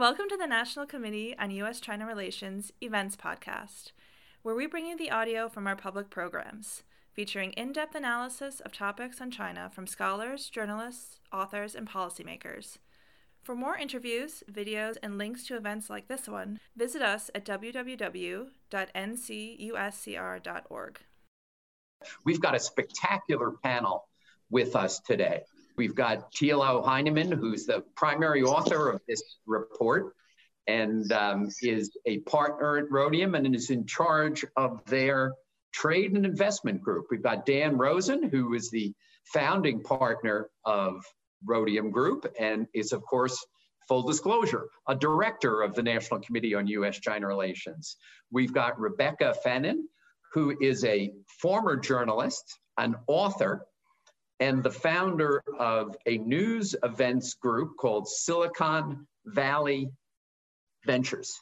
Welcome to the National Committee on U.S. China Relations Events Podcast, where we bring you the audio from our public programs, featuring in depth analysis of topics on China from scholars, journalists, authors, and policymakers. For more interviews, videos, and links to events like this one, visit us at www.ncuscr.org. We've got a spectacular panel with us today. We've got Thilo Hanemann, who's the primary author of this report and um, is a partner at Rhodium and is in charge of their trade and investment group. We've got Dan Rosen, who is the founding partner of Rhodium Group and is, of course, full disclosure, a director of the National Committee on U.S. China Relations. We've got Rebecca Fannin, who is a former journalist, an author, and the founder of a news events group called Silicon Valley Ventures.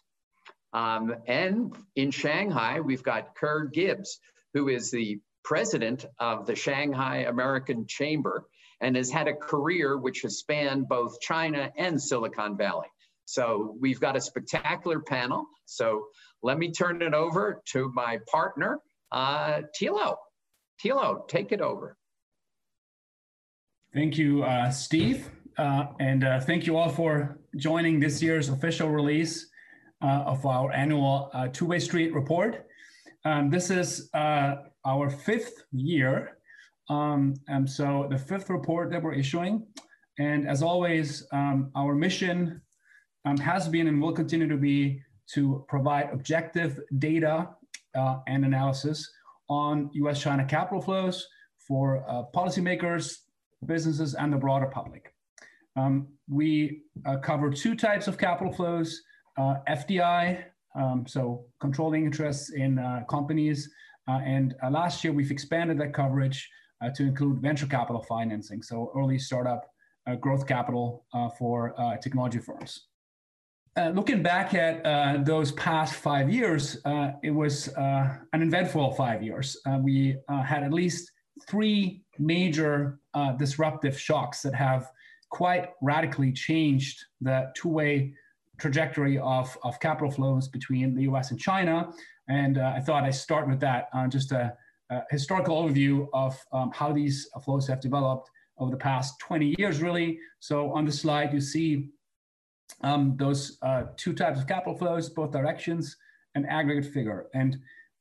Um, and in Shanghai, we've got Ker Gibbs, who is the president of the Shanghai American Chamber and has had a career which has spanned both China and Silicon Valley. So we've got a spectacular panel. So let me turn it over to my partner, uh, Tilo. Thilo, take it over. Thank you, uh, Steve. Uh, and uh, thank you all for joining this year's official release uh, of our annual uh, Two Way Street report. Um, this is uh, our fifth year. Um, and so the fifth report that we're issuing. And as always, um, our mission um, has been and will continue to be to provide objective data and analysis on US China capital flows for policymakers, businesses, and the broader public. Um, we uh, cover two types of capital flows uh, FDI, um, so controlling interests in uh, companies. Uh, and uh, last year, we've expanded that coverage uh, to include venture capital financing, so early startup growth capital for technology firms. looking back at those past five years, it was an eventful five years. we had at least three major uh, disruptive shocks that have quite radically changed the two-way trajectory of, of capital flows between the US and China. And uh, I thought I'd start with that, uh, just a, a, historical overview of um, how these flows have developed over the past 20 years, really. So on the slide, you see um, those uh, two types of capital flows, both directions, and aggregate figure. And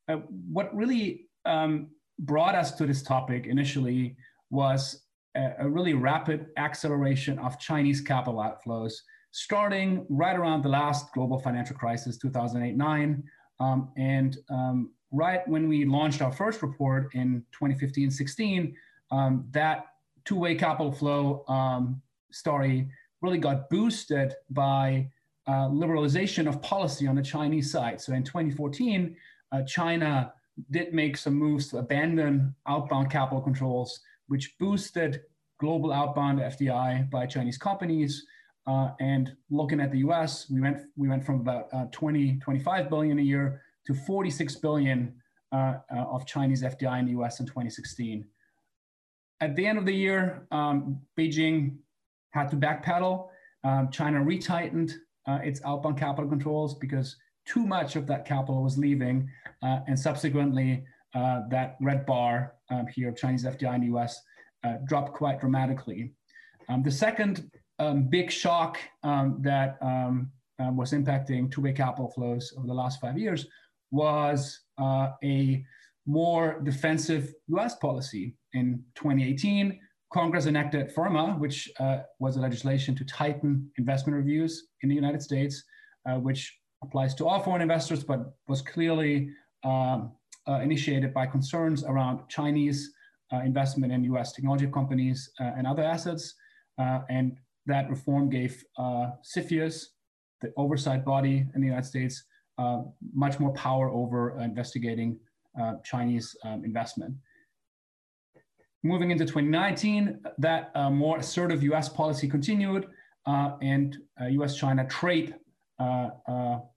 uh, what really um, brought us to this topic initially was a, a really rapid acceleration of Chinese capital outflows, starting right around the last global financial crisis, 2008 9. Um, and um, right when we launched our first report in 2015 16, um, that two way capital flow um, story really got boosted by uh, liberalization of policy on the Chinese side. So in 2014, uh, China did make some moves to abandon outbound capital controls, which boosted global outbound FDI by Chinese companies. Uh, and looking at the US, we went, we went from about uh, 20, 25 billion a year to 46 billion uh, uh of Chinese FDI in the US in 2016. At the end of the year, um, Beijing had to backpedal. Um, China retightened uh, its outbound capital controls because too much of that capital was leaving, uh, and subsequently uh, that red bar um, here, of Chinese FDI in the US, uh, dropped quite dramatically. Um, the second um, big shock um, that um, um, was impacting two-way capital flows over the last five years was uh, a more defensive US policy. In 2018, Congress enacted FIRRMA, which uh, was a legislation to tighten investment reviews in the United States, uh, which applies to all foreign investors, but was clearly um, uh, initiated by concerns around Chinese uh, investment in US technology companies uh, and other assets. Uh, and that reform gave uh, CFIUS, the oversight body in the United States, uh, much more power over investigating Chinese um, investment. Moving into 2019, that more assertive US policy continued, and US China trade uh, uh,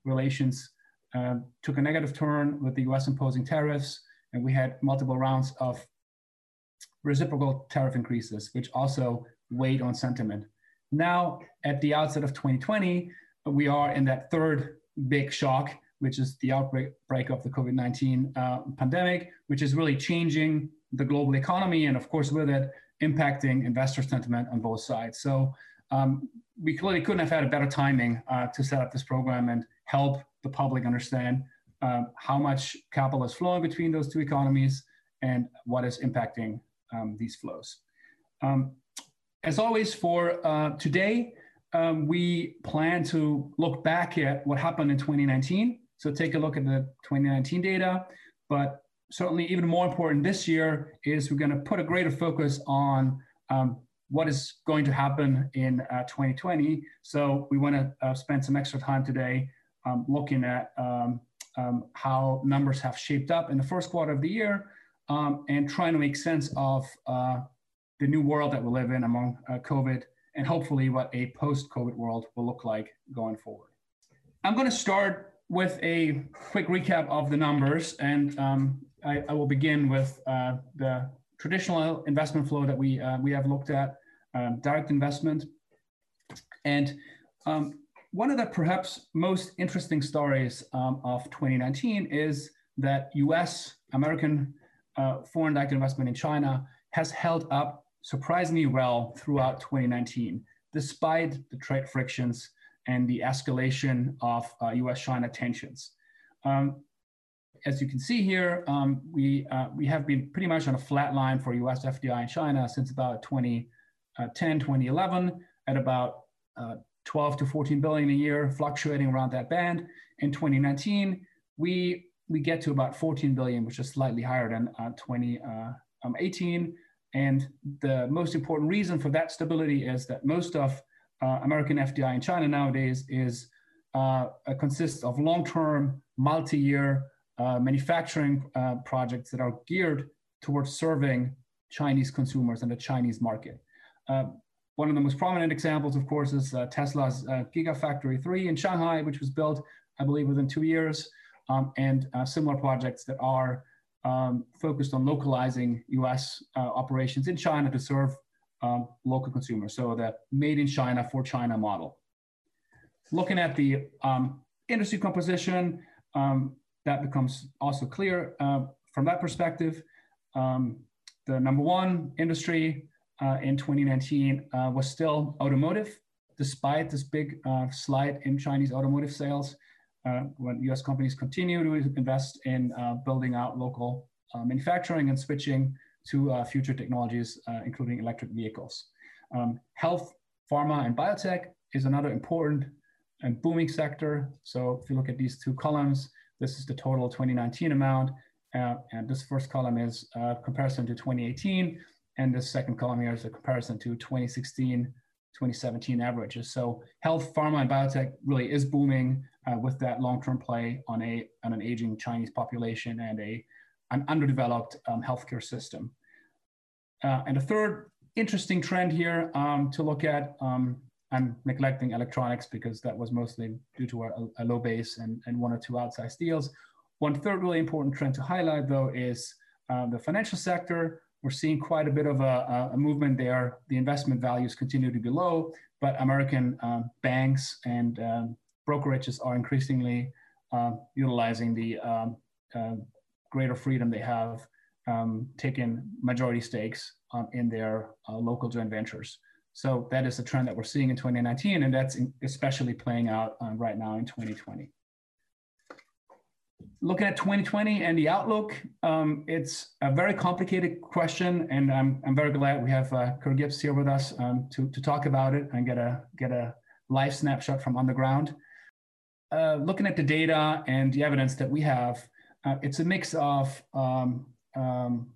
relations um, took a negative turn with the US imposing tariffs, and we had multiple rounds of reciprocal tariff increases, which also weighed on sentiment. Now, at the outset of 2020, we are in that third big shock, which is the outbreak of the COVID 19 uh, pandemic, which is really changing the global economy and, of course, with it, impacting investor sentiment on both sides. So um, we clearly couldn't have had a better timing uh, to set up this program and help the public understand um, how much capital is flowing between those two economies and what is impacting um, these flows. Um, as always, for uh, today, um, we plan to look back at what happened in 2019. So take a look at the 2019 data, but certainly even more important this year is we're going to put a greater focus on um, what is going to happen in uh, 2020. So we want to uh, spend some extra time today um, looking at um, um, how numbers have shaped up in the first quarter of the year um, and trying to make sense of uh, the new world that we live in among uh, COVID and hopefully what a post-COVID world will look like going forward. I'm going to start with a quick recap of the numbers and um, I, I, will begin with uh, the traditional investment flow that we, uh, we have looked at, um, direct investment. And um, one of the perhaps most interesting stories um, of 2019 is that US, American uh, foreign direct investment in China has held up surprisingly well throughout 2019, despite the trade frictions and the escalation of uh, US China tensions. Um, as you can see here, um, we, uh, we have been pretty much on a flat line for US FDI in China since about 2010, uh, 2011, at about uh, 12 to 14 billion a year, fluctuating around that band. In 2019, we we get to about 14 billion, which is slightly higher than uh, 2018. Uh, um, and the most important reason for that stability is that most of uh, American FDI in China nowadays is uh, consists of long-term, multi-year uh, manufacturing uh, projects that are geared towards serving Chinese consumers and the Chinese market. Uh, one of the most prominent examples, of course, is uh, Tesla's uh, Gigafactory 3 in Shanghai, which was built, I believe, within two years, um, and similar projects that are um, focused on localizing US operations in China to serve um, local consumers. So the made in China for China model. Looking at the um, industry composition, um, that becomes also clear uh, from that perspective. Um, the number one industry uh, in 2019 uh, was still automotive, despite this big uh, slide in Chinese automotive sales. Uh, when US companies continue to invest in building out local manufacturing and switching to future technologies, including electric vehicles. Um, health, pharma, and biotech is another important and booming sector. So if you look at these two columns, this is the total 2019 amount. Uh, and this first column is a comparison to 2018. And the second column here is a comparison to 2016, 2017 averages. So health, pharma, and biotech really is booming uh, with that long-term play on, a, on an aging Chinese population and a, an underdeveloped um, healthcare system. Uh, and the third interesting trend here um, to look at um, I'm neglecting electronics because that was mostly due to a, a low base and, and one or two outsized deals. One third really important trend to highlight, though, is um, the financial sector. We're seeing quite a bit of a, a, movement there. The investment values continue to be low, but American um, banks and um, brokerages are increasingly uh, utilizing the um, uh, greater freedom they have, taking majority stakes in their uh, local joint ventures. So that is a trend that we're seeing in 2019, and that's especially playing out right now in 2020. Looking at 2020 and the outlook, um, it's a very complicated question, and I'm, I'm very glad we have uh, Ker Gibbs here with us um, to, to talk about it and get a, get a live snapshot from on the ground. Uh, looking at the data and the evidence that we have, uh, it's a mix of um, um,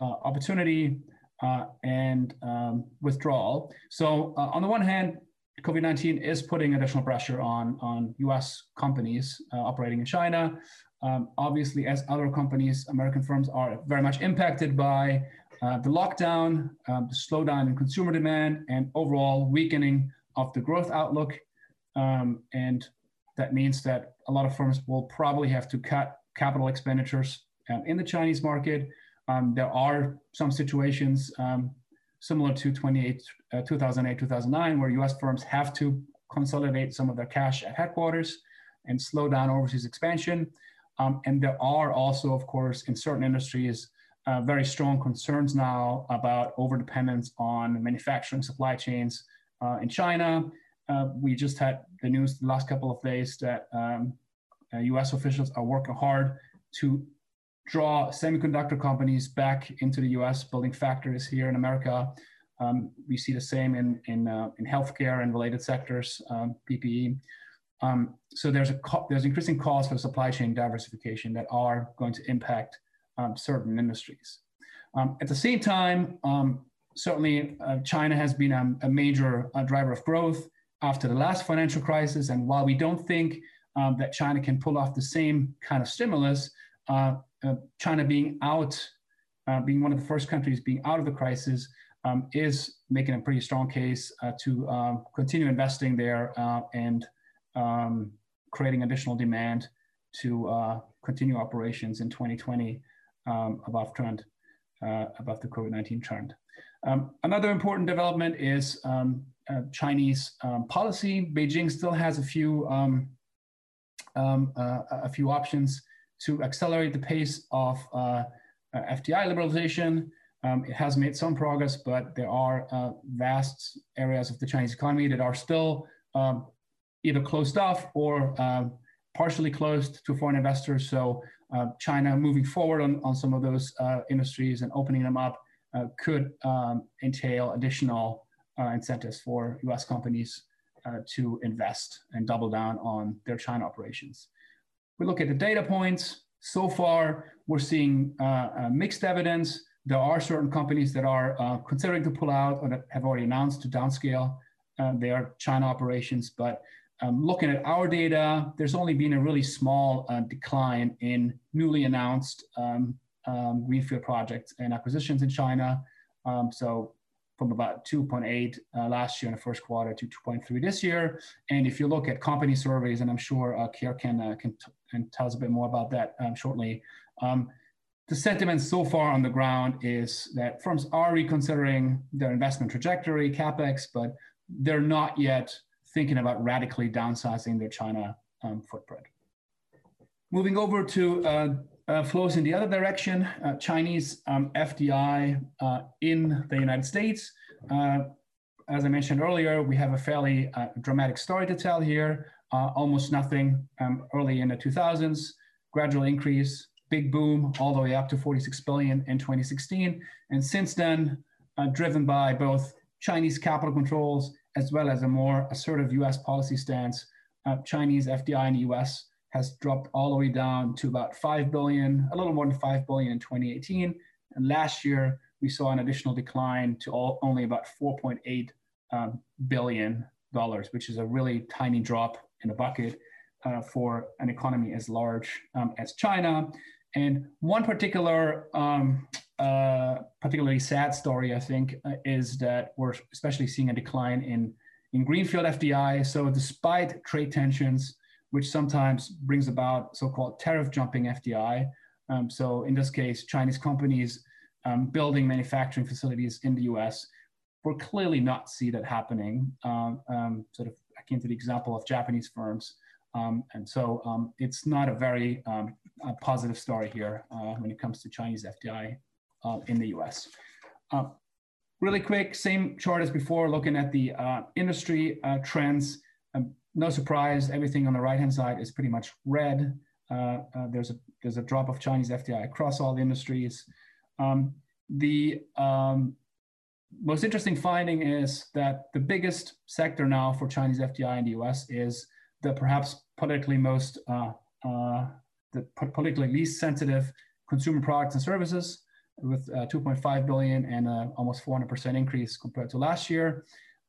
uh, opportunity, uh, and um, withdrawal. So uh, on the one hand, COVID-19 is putting additional pressure on, on US companies uh, operating in China. Um, obviously, as other companies, American firms are very much impacted by uh, the lockdown, um, the slowdown in consumer demand, and overall weakening of the growth outlook. Um, and that means that a lot of firms will probably have to cut capital expenditures um, in the Chinese market um, there are some situations um, similar to 28, uh, 2008, 2009, where US firms have to consolidate some of their cash at headquarters and slow down overseas expansion. Um, and there are also, of course, in certain industries, uh, very strong concerns now about overdependence on manufacturing supply chains uh, in China. Uh, we just had the news the last couple of days that um, US uh, officials are working hard to draw semiconductor companies back into the US, building factories here in America. Um, we see the same in, in, uh, in healthcare and related sectors, um, PPE. Um, so there's, a co- there's increasing costs for supply chain diversification that are going to impact um, certain industries. Um, at the same time, um, certainly uh, China has been a, a major uh, driver of growth after the last financial crisis. And while we don't think that China can pull off the same kind of stimulus, uh, China being out, uh, being one of the first countries being out of the crisis, um, is making a pretty strong case uh, to um, continue investing there uh, and um, creating additional demand to uh, continue operations in 2020 um, above trend, above the COVID-19 trend. Um, another important development is um, Chinese policy. Beijing still has a few a few options to accelerate the pace of uh, uh FDI liberalization. Um, it has made some progress, but there are uh, vast areas of the Chinese economy that are still um, either closed off or um, partially closed to foreign investors. So uh, China moving forward on, on some of those uh, industries and opening them up uh, could um, entail additional uh, incentives for US companies to invest and double down on their China operations. We look at the data points. So far, we're seeing uh, uh, mixed evidence. There are certain companies that are uh, considering to pull out or that have already announced to downscale uh, their China operations. But um, looking at our data, there's only been a really small decline in newly announced um, um, greenfield projects and acquisitions in China. Um, so from about 2.8 uh, last year in the first quarter to 2.3 this year. And if you look at company surveys, and I'm sure uh, Ker can, uh, can, can tell us a bit more about that um, shortly, um, the sentiment so far on the ground is that firms are reconsidering their investment trajectory, capex, but they're not yet thinking about radically downsizing their China um, footprint. Moving over to uh, uh, flows in the other direction. Uh, Chinese um, FDI uh, in the United States. Uh, as I mentioned earlier, we have a fairly uh, dramatic story to tell here. Uh, almost nothing um, early in the 2000s, gradual increase, big boom, all the way up to 46 billion in 2016. And since then, driven by both Chinese capital controls as well as a more assertive US policy stance, Chinese FDI in the US has dropped all the way down to about 5 billion, a little more than 5 billion in 2018. And last year, we saw an additional decline to all, only about 4.8 um, billion dollars, which is a really tiny drop in the bucket uh, for an economy as large um, as China. And one particular, um, uh, particularly sad story, I think, uh, is that we're especially seeing a decline in in greenfield FDI. So despite trade tensions, which sometimes brings about so-called tariff jumping FDI. Um, so in this case, Chinese companies um, building manufacturing facilities in the US will clearly not see that happening, um, um sort of akin to the example of Japanese firms. Um, and so um, it's not a very a positive story here uh, when it comes to Chinese FDI uh, in the US. Uh, really quick, same chart as before, looking at the uh, industry uh, trends. Um, no surprise, everything on the right-hand side is pretty much red. Uh, there's a there's a drop of Chinese FDI across all the industries. Um, the um, most interesting finding is that the biggest sector now for Chinese FDI in the U.S. is the perhaps politically most uh, uh the politically least sensitive consumer products and services, with uh, 2.5 billion and almost 400% increase compared to last year.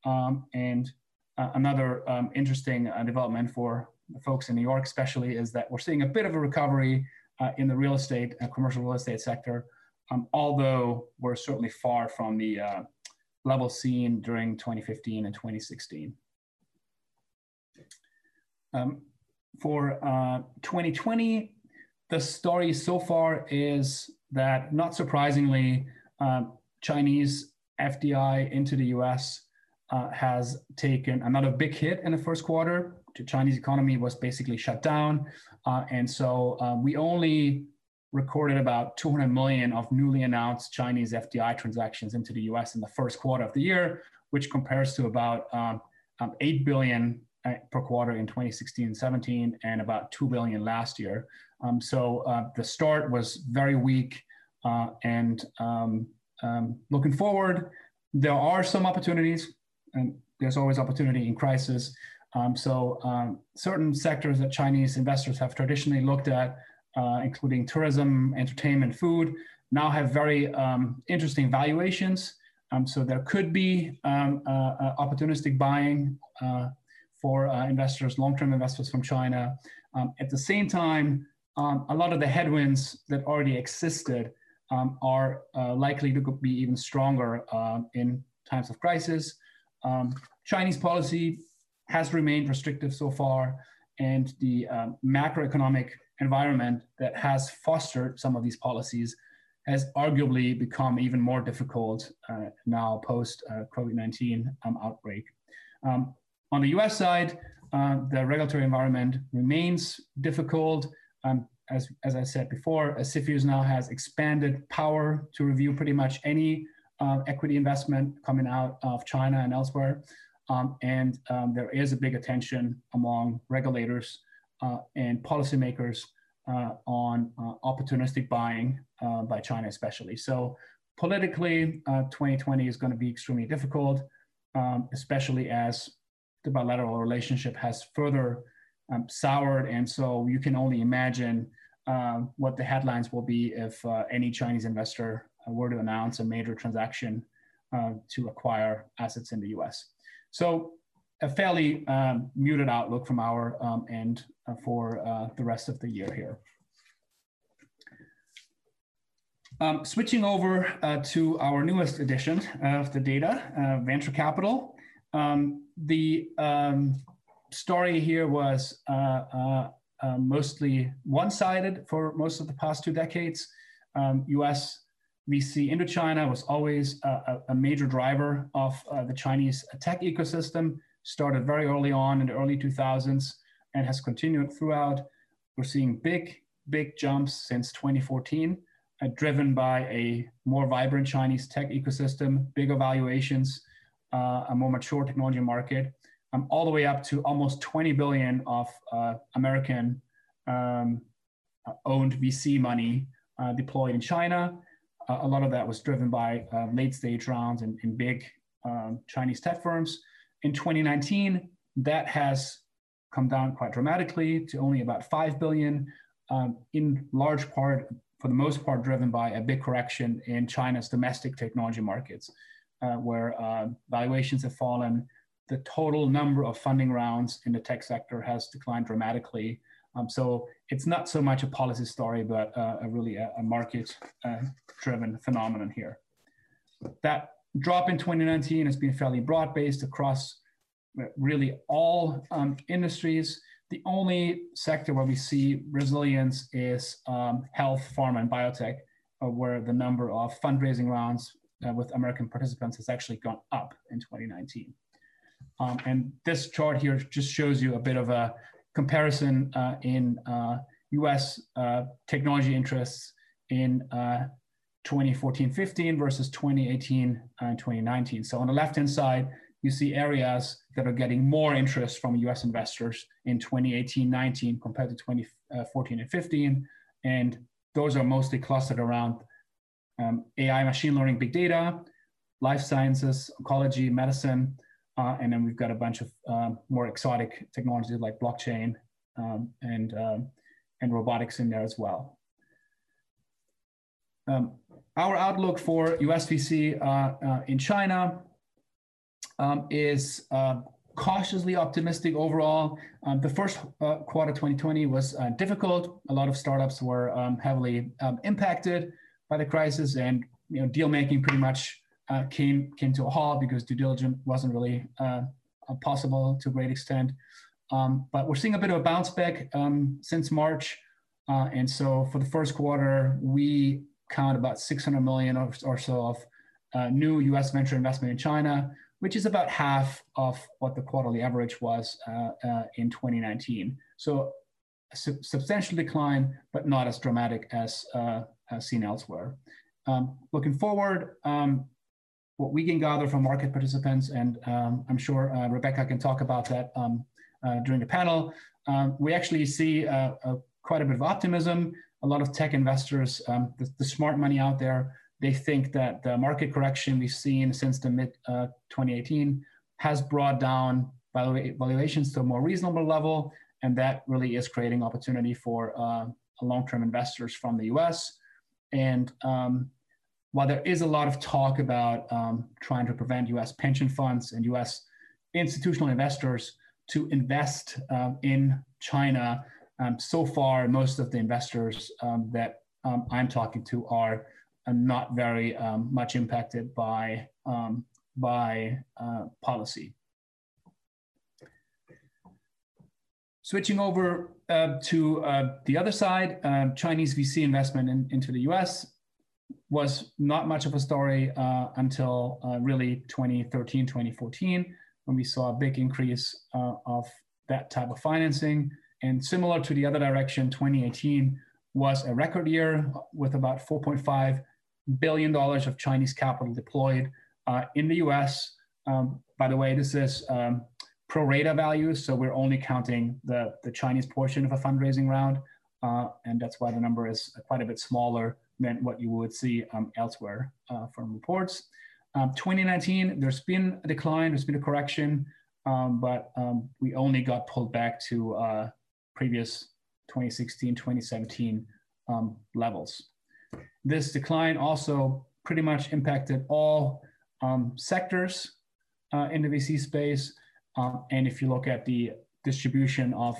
Um, and uh, another um, interesting uh, development for folks in New York, especially, is that we're seeing a bit of a recovery uh, in the real estate, uh, commercial real estate sector, um, although we're certainly far from the uh, level seen during 2015 and 2016. Um, for 2020, the story so far is that, not surprisingly, um, Chinese FDI into the US uh, has taken another big hit in the first quarter. The Chinese economy was basically shut down. Uh, and so uh, we only recorded about 200 million of newly announced Chinese FDI transactions into the US in the first quarter of the year, which compares to about um, um, 8 billion uh, per quarter in 2016 17 and about 2 billion last year. Um, so uh, the start was very weak. Uh, and um, um, looking forward, there are some opportunities, and there's always opportunity in crisis. Um, so certain sectors that Chinese investors have traditionally looked at, uh, including tourism, entertainment, food, now have very um, interesting valuations. Um, so there could be um, uh, uh, opportunistic buying uh, for uh, investors, long-term investors from China. Um, at the same time, a lot of the headwinds that already existed are uh, likely to be even stronger in times of crisis. Chinese policy has remained restrictive so far, and the um, macroeconomic environment that has fostered some of these policies has arguably become even more difficult uh, now post uh, COVID 19 um, outbreak. Um, on the US side, uh, the regulatory environment remains difficult. Um, as, as I said before, CFIUS now has expanded power to review pretty much any uh, equity investment coming out of China and elsewhere. Um, and um, there is a big attention among regulators and policymakers uh, on uh, opportunistic buying uh, by China, especially. So, politically, 2020 uh, is going to be extremely difficult, um, especially as the bilateral relationship has further um, soured. And so, you can only imagine uh, what the headlines will be if any Chinese investor were to announce a major transaction to acquire assets in the US. So a fairly um, muted outlook from our um, end uh, for uh, the rest of the year here. Um, switching over uh, to our newest edition of the data, uh, venture capital. Um, the um, story here was uh, uh, mostly one-sided for most of the past two decades. US um, VC into China was always a, a major driver of the Chinese tech ecosystem, started very early on in the early 2000s and has continued throughout. We're seeing big, big jumps since 2014, uh, driven by a more vibrant Chinese tech ecosystem, bigger valuations, uh, a more mature technology market, um, all the way up to almost 20 billion of uh, American um, owned VC money uh, deployed in China a lot of that was driven by uh, late stage rounds and, in big um, Chinese tech firms. In 2019, that has come down quite dramatically to only about 5 billion, um, in large part, for the most part, driven by a big correction in China's domestic technology markets, uh, where uh, valuations have fallen. The total number of funding rounds in the tech sector has declined dramatically. Um, so it's not so much a policy story, but uh, a really a, a market uh, driven phenomenon here. That drop in 2019 has been fairly broad based across uh, really all um, industries. The only sector where we see resilience is um, health, pharma, and biotech, uh, where the number of fundraising rounds uh, with American participants has actually gone up in 2019. Um, and this chart here just shows you a bit of a comparison uh, in US uh, uh, technology interests in 2014-15 versus 2018 and 2019. So on the left-hand side, you see areas that are getting more interest from US investors in 2018-19 compared to 2014 and 15. And those are mostly clustered around um, AI, machine learning, big data, life sciences, oncology, medicine, uh, and then we've got a bunch of um, more exotic technologies like blockchain um, and, um, and robotics in there as well. Um, our outlook for USVC uh, uh, in China um, is uh, cautiously optimistic overall. Um, the first uh, quarter 2020 was uh, difficult. A lot of startups were um, heavily um, impacted by the crisis, and you know, deal making pretty much uh, came came to a halt because due diligence wasn't really possible to a great extent. Um, but we're seeing a bit of a bounce back since March. and so for the first quarter, we count about 600 million or, or so of uh, new US venture investment in China, which is about half of what the quarterly average was uh, uh, in 2019. So a su- substantial decline, but not as dramatic as, uh, as seen elsewhere. Um, looking forward, um, what we can gather from market participants, and um, I'm sure uh, Rebecca can talk about that um, uh, during the panel, um, we actually see quite a bit of optimism. A lot of tech investors, um, the, the, smart money out there, they think that the market correction we've seen since the mid 2018 has brought down valuations to a more reasonable level, and that really is creating opportunity for uh, long-term investors from the U.S. And um, while there is a lot of talk about um, trying to prevent US pension funds and US institutional investors to invest um, in China, um, so far, most of the investors um, that um, I'm talking to are uh, not very um, much impacted by, by uh, policy. Switching over uh, to uh, the other side, Chinese VC investment in, into the US was not much of a story uh, until uh, really 2013, 2014, when we saw a big increase uh, of that type of financing. And similar to the other direction, 2018 was a record year with about 4.5 billion dollars of Chinese capital deployed uh, in the U.S. Um, by the way, this is um, pro rata values, so we're only counting the, the Chinese portion of a fundraising round, uh, and that's why the number is quite a bit smaller than what you would see um, elsewhere uh, from reports. Um, 2019, there's been a decline, there's been a correction, um, but um, we only got pulled back to uh, previous 2016, 2017 um, levels. This decline also pretty much impacted all um, sectors uh, in the VC space. and if you look at the distribution of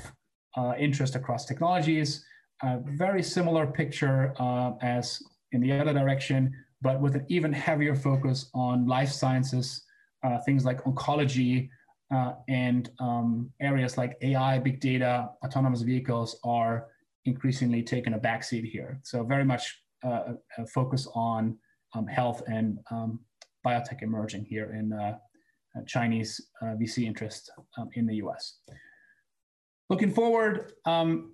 uh, interest across technologies, a very similar picture uh, as in the other direction, but with an even heavier focus on life sciences, uh, things like oncology, uh, and um, areas like AI, big data, autonomous vehicles are increasingly taking a backseat here. So very much uh, a focus on um, health and um, biotech emerging here in uh, Chinese uh, VC interest um, in the US. Looking forward, um,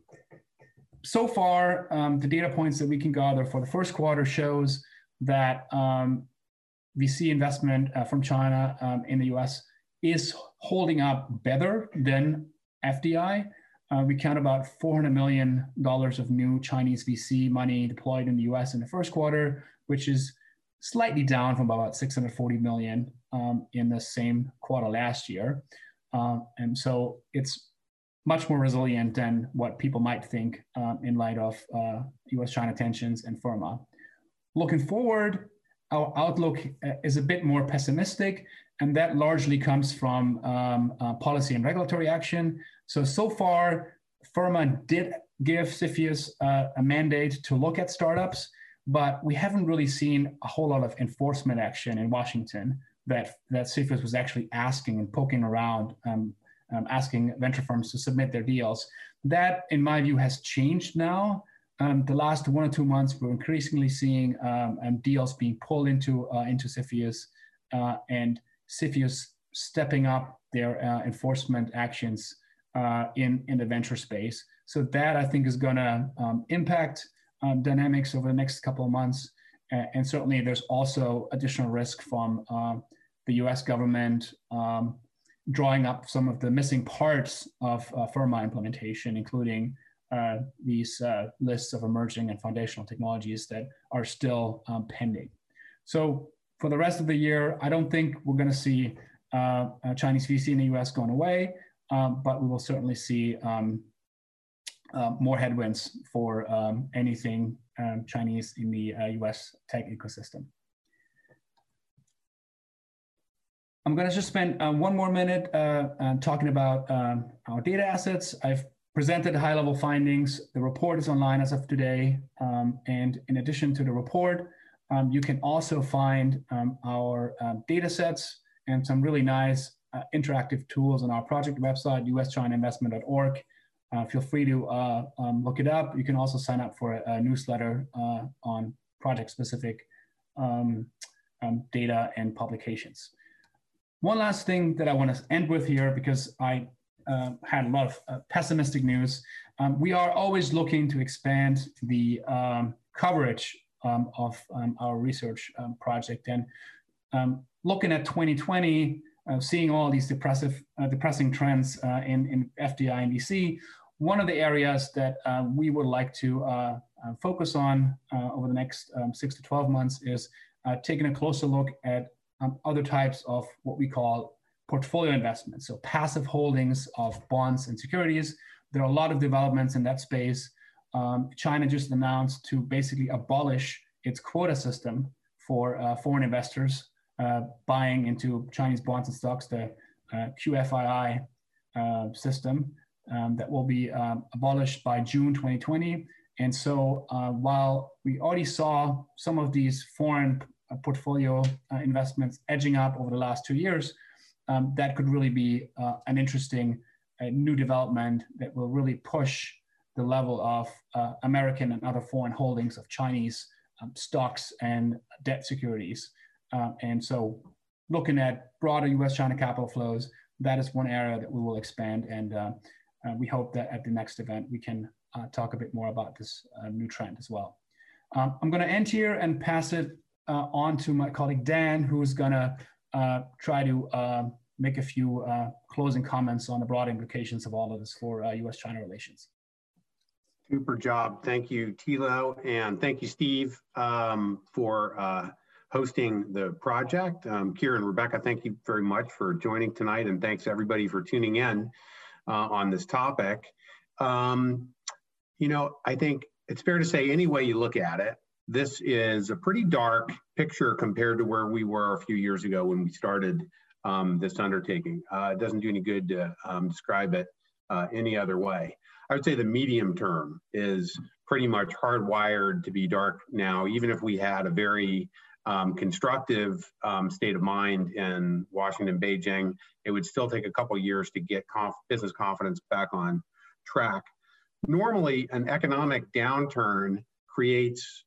so far, um, the data points that we can gather for the first quarter shows that VC investment uh, from China in the US is holding up better than FDI. Uh, we count about $400 million of new Chinese VC money deployed in the US in the first quarter, which is slightly down from about 640 million um, in the same quarter last year. Uh, and so it's much more resilient than what people might think um, in light of uh, US-China tensions and FIRRMA. Looking forward, our outlook uh, is a bit more pessimistic, and that largely comes from um, uh, policy and regulatory action. So, so far, FIRRMA did give CFIUS uh, a mandate to look at startups, but we haven't really seen a whole lot of enforcement action in Washington that, that CFIUS was actually asking and poking around um, um, asking venture firms to submit their deals. That, in my view, has changed now. Um, the last one or two months, we're increasingly seeing um, um deals being pulled into uh, into CFIUS uh, and CFIUS stepping up their uh, enforcement actions uh, in in the venture space. So that I think is going to um, impact um, dynamics over the next couple of months. and certainly, there's also additional risk from uh, the U.S. government um, drawing up some of the missing parts of uh, FIRRMA implementation, including uh, these uh, lists of emerging and foundational technologies that are still um, pending. So for the rest of the year, I don't think we're going to see uh, Chinese VC in the US going away, um, but we will certainly see um, uh, more headwinds for um, anything um, Chinese in the US uh, tech ecosystem. I'm going to just spend uh, one more minute uh, uh, talking about um, our data assets. I've presented high-level findings. The report is online as of today. Um, and in addition to the report, um, you can also find um, our um, data sets and some really nice uh, interactive tools on our project website, uschinainvestment.org. Uh, feel free to uh, um, look it up. You can also sign up for a, a newsletter on project-specific data and publications. one last thing that I want to end with here, because I uh, had a lot of uh, pessimistic news. Um, we are always looking to expand the um, coverage um, of um, our research um, project. And um, looking at 2020, uh, seeing all these depressive, uh, depressing trends uh, in, in FDI and VC, one of the areas that uh, we would like to focus on over the next six to 12 months is taking a closer look at um, other types of what we call portfolio investments, so passive holdings of bonds and securities. There are a lot of developments in that space. Um, China just announced to basically abolish its quota system for uh, foreign investors uh, buying into Chinese bonds and stocks, the uh, QFII uh, system um, that will be um, abolished by June 2020. And so uh, while we already saw some of these foreign uh, portfolio investments edging up over the last two years, um, that could really be an interesting new development that will really push the level of American and other foreign holdings of Chinese um, stocks and debt securities. and so looking at broader US China capital flows, that is one area that we will expand. And uh, uh, we hope that at the next event, we can uh, talk a bit more about this new trend as well. Um, I'm going to end here and pass it uh, on to my colleague Dan, who's going to uh, try to uh, make a few uh, closing comments on the broad implications of all of this for US uh, China relations. Super job. Thank you, Thilo, And thank you, Steve, um, for uh, hosting the project. Um, Kieran, Rebecca, thank you very much for joining tonight. And thanks everybody for tuning in on this topic. Um, you know, I think it's fair to say any way you look at it, this is a pretty dark picture compared to where we were a few years ago when we started um, this undertaking. Uh, it doesn't do any good to um, describe it uh, any other way. I would say the medium term is pretty much hardwired to be dark now, even if we had a very um, constructive um, state of mind in Washington, Beijing, it would still take a couple years to get conf business confidence back on track. Normally, an economic downturn creates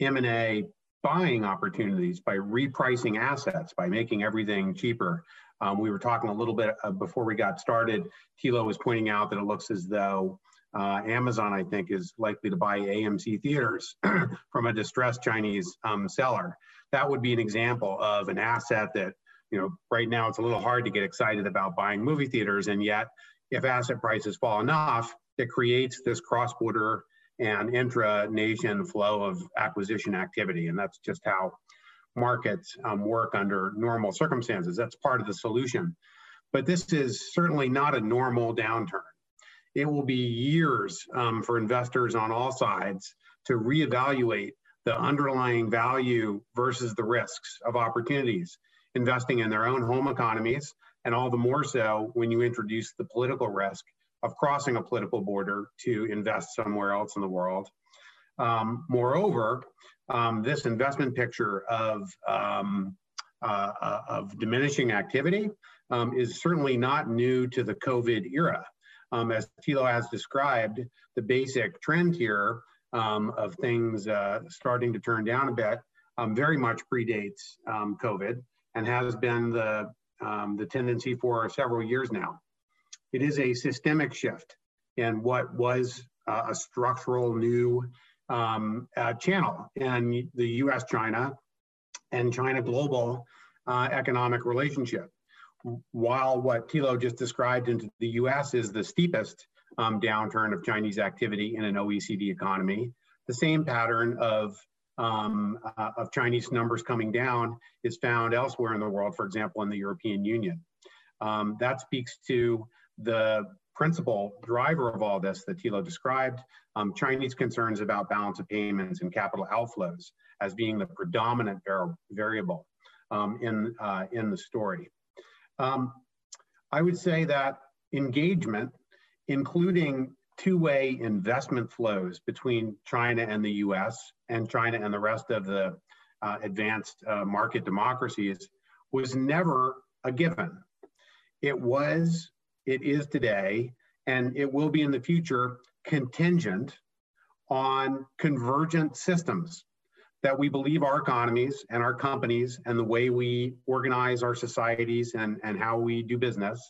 M&A buying opportunities by repricing assets, by making everything cheaper. Um, we were talking a little bit uh, before we got started. Thilo was pointing out that it looks as though uh, Amazon, I think, is likely to buy AMC theaters from a distressed Chinese um, seller. That would be an example of an asset that, you know, right now it's a little hard to get excited about buying movie theaters, and yet, if asset prices fall enough, it creates this cross-border and intra-nation flow of acquisition activity. And that's just how markets um, work under normal circumstances. That's part of the solution. But this is certainly not a normal downturn. It will be years um, for investors on all sides to reevaluate the underlying value versus the risks of opportunities, investing in their own home economies, and all the more so when you introduce the political risk of crossing a political border to invest somewhere else in the world. Um, moreover, um, this investment picture of, um, uh, uh, of diminishing activity um, is certainly not new to the COVID era. Um, as Thilo has described, the basic trend here um, of things uh, starting to turn down a bit very much predates COVID and has been the, the tendency for several years now. It is a systemic shift in what was uh, a structural new um, uh, channel in the US China and China global uh, economic relationship. While what Thilo just described into the US is the steepest um, downturn of Chinese activity in an OECD economy, the same pattern of um, uh, of Chinese numbers coming down is found elsewhere in the world, for example, in the European Union. Um, that speaks to the principal driver of all this that Thilo described, um, Chinese concerns about balance of payments and capital outflows as being the predominant var variable um, in, uh, in the story. Um, I would say that engagement, including two-way investment flows between China and the US and China and the rest of the uh, advanced uh, market democracies was never a given. It was it is today, and it will be in the future contingent on convergent systems that we believe our economies and our companies and the way we organize our societies and, and how we do business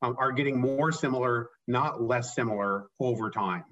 um, are getting more similar, not less similar over time.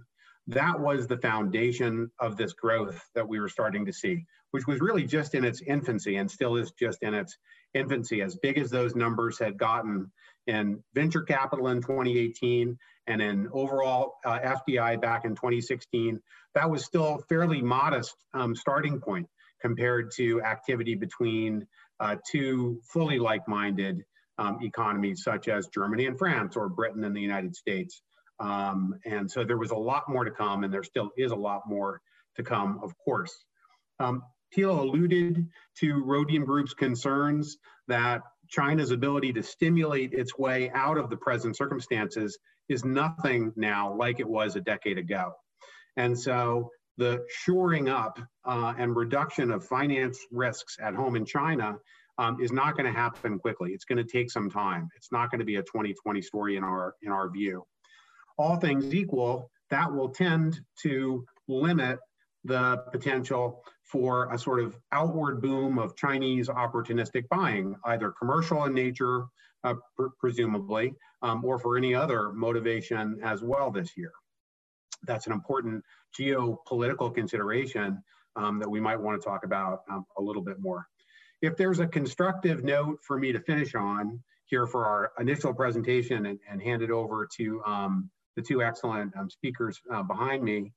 That was the foundation of this growth that we were starting to see, which was really just in its infancy and still is just in its infancy. As big as those numbers had gotten in venture capital in 2018 and in overall uh, FDI back in 2016, that was still fairly modest um, starting point compared to activity between uh, two fully like-minded um, economies such as Germany and France or Britain and the United States. Um, and so there was a lot more to come and there still is a lot more to come, of course. Um, alluded to Rhodium Group's concerns that China's ability to stimulate its way out of the present circumstances is nothing now like it was a decade ago. And so the shoring up uh, and reduction of finance risks at home in China um, is not going to happen quickly. It's going to take some time. It's not going to be a 2020 story in our in our view. All things equal, that will tend to limit the potential for a sort of outward boom of Chinese opportunistic buying, either commercial in nature, uh, pr presumably, um, or for any other motivation as well this year. That's an important geopolitical consideration um, that we might want to talk about um, a little bit more. If there's a constructive note for me to finish on here for our initial presentation and, and hand it over to um, the two excellent um, speakers uh, behind me,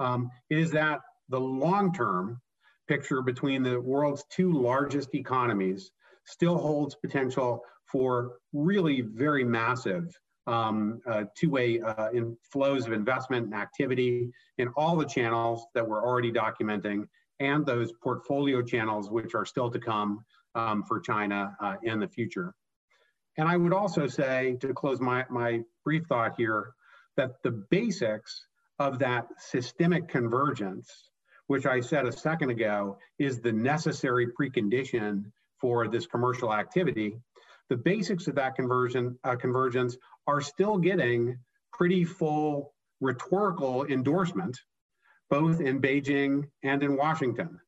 um, is that the long-term picture between the world's two largest economies still holds potential for really very massive um, uh, two-way uh, flows of investment and activity in all the channels that we're already documenting and those portfolio channels which are still to come um, for China uh, in the future. And I would also say, to close my, my brief thought here, that the basics of that systemic convergence, which I said a second ago, is the necessary precondition for this commercial activity. The basics of that conversion uh, convergence are still getting pretty full rhetorical endorsement, both in Beijing and in Washington.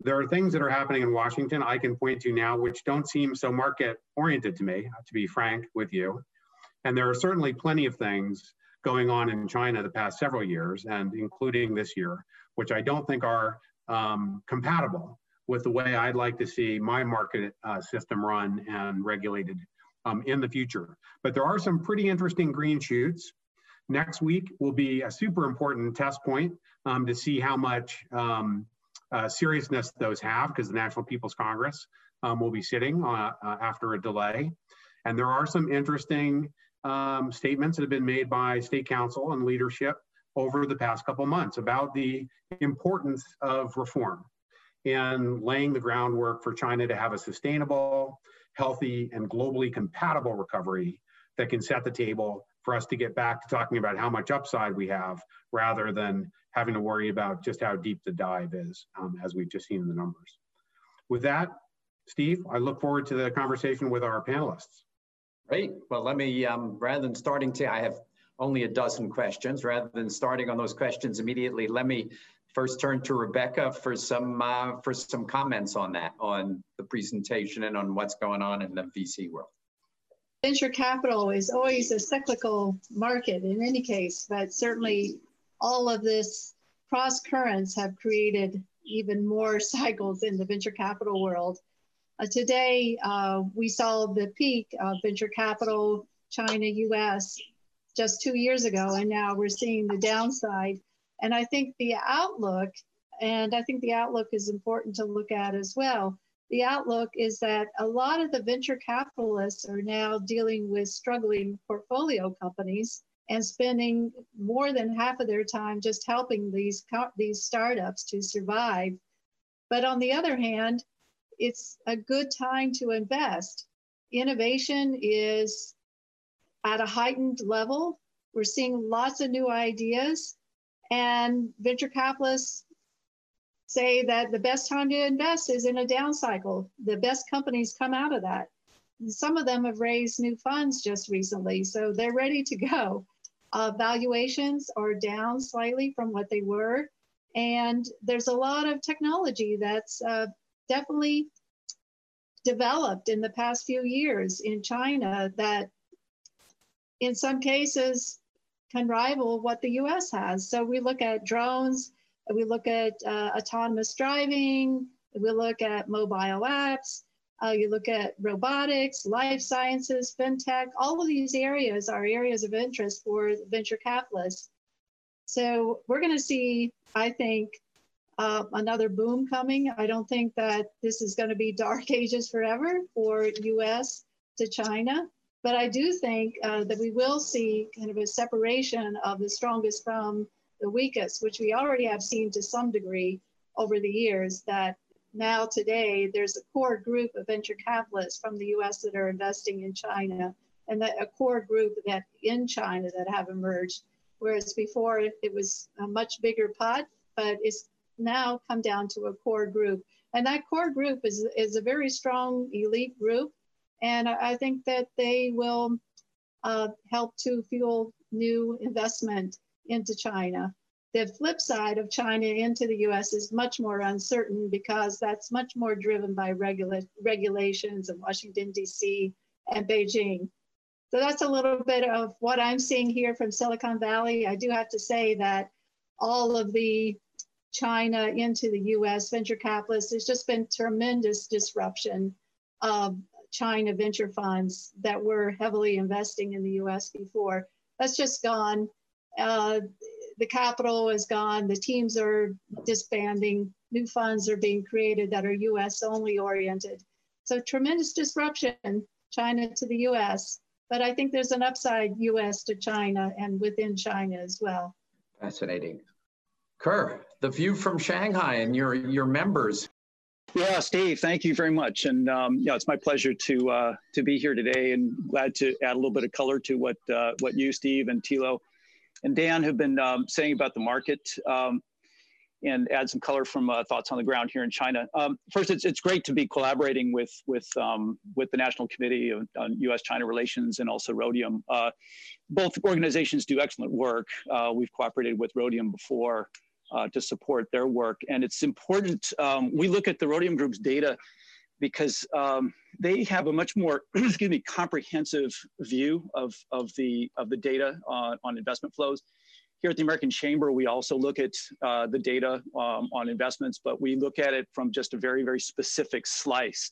There are things that are happening in Washington I can point to now which don't seem so market oriented to me, to be frank with you. And there are certainly plenty of things going on in China the past several years, and including this year, which I don't think are um, compatible with the way I'd like to see my market uh, system run and regulated um, in the future. But there are some pretty interesting green shoots. Next week will be a super important test point um, to see how much um, uh, seriousness those have because the National People's Congress um, will be sitting uh, uh, after a delay. And there are some interesting um, statements that have been made by state council and leadership over the past couple months about the importance of reform and laying the groundwork for China to have a sustainable, healthy, and globally compatible recovery that can set the table for us to get back to talking about how much upside we have rather than having to worry about just how deep the dive is, um, as we've just seen in the numbers. With that, Steve, I look forward to the conversation with our panelists. Great. Well, let me, um, rather than starting to, I have only a dozen questions. Rather than starting on those questions immediately, let me first turn to Rebecca for some uh, for some comments on that, on the presentation and on what's going on in the VC world. Venture capital is always a cyclical market in any case, but certainly all of this cross currents have created even more cycles in the venture capital world. Uh, today, uh, we saw the peak of venture capital, China, US, just two years ago, and now we're seeing the downside. And I think the outlook, and I think the outlook is important to look at as well. The outlook is that a lot of the venture capitalists are now dealing with struggling portfolio companies and spending more than half of their time just helping these, these startups to survive. But on the other hand, it's a good time to invest. Innovation is at a heightened level. We're seeing lots of new ideas. And venture capitalists say that the best time to invest is in a down cycle. The best companies come out of that. Some of them have raised new funds just recently, so they're ready to go. Uh, valuations are down slightly from what they were. And there's a lot of technology that's uh, definitely developed in the past few years in China that, in some cases, can rival what the US has. So we look at drones, we look at uh, autonomous driving, we look at mobile apps, uh, you look at robotics, life sciences, fintech, all of these areas are areas of interest for venture capitalists. So we're going to see, I think, uh, another boom coming. I don't think that this is going to be dark ages forever for US to China, but I do think uh, that we will see kind of a separation of the strongest from the weakest, which we already have seen to some degree over the years that now today there's a core group of venture capitalists from the US that are investing in China and that a core group that in China that have emerged. Whereas before it was a much bigger pot but it's now come down to a core group. And that core group is, is a very strong elite group and I think that they will uh, help to fuel new investment into China the flip side of China into the US is much more uncertain because that's much more driven by regula- regulations in Washington, D.C. and Beijing. So that's a little bit of what I'm seeing here from Silicon Valley. I do have to say that all of the China into the US venture capitalists, there's just been tremendous disruption of China venture funds that were heavily investing in the US before. That's just gone. Uh, the capital is gone, the teams are disbanding, new funds are being created that are US only oriented. So tremendous disruption, China to the US. But I think there's an upside US to China and within China as well. Fascinating. Ker, the view from Shanghai and your, your members. Yeah, Steve, thank you very much. And um, yeah, it's my pleasure to uh, to be here today and glad to add a little bit of color to what uh, what you, Steve, and Thilo, and Dan have been um, saying about the market um, and add some color from uh, thoughts on the ground here in China. Um, first, it's, it's great to be collaborating with, with, um, with the National Committee of, on U.S.-China Relations and also Rhodium. Uh, both organizations do excellent work. Uh, we've cooperated with Rhodium before uh, to support their work. And it's important, um, we look at the Rhodium Group's data because um, they have a much more, excuse me, comprehensive view of, of, the, of the data on, on investment flows. Here at the American Chamber, we also look at uh, the data um, on investments, but we look at it from just a very, very specific slice.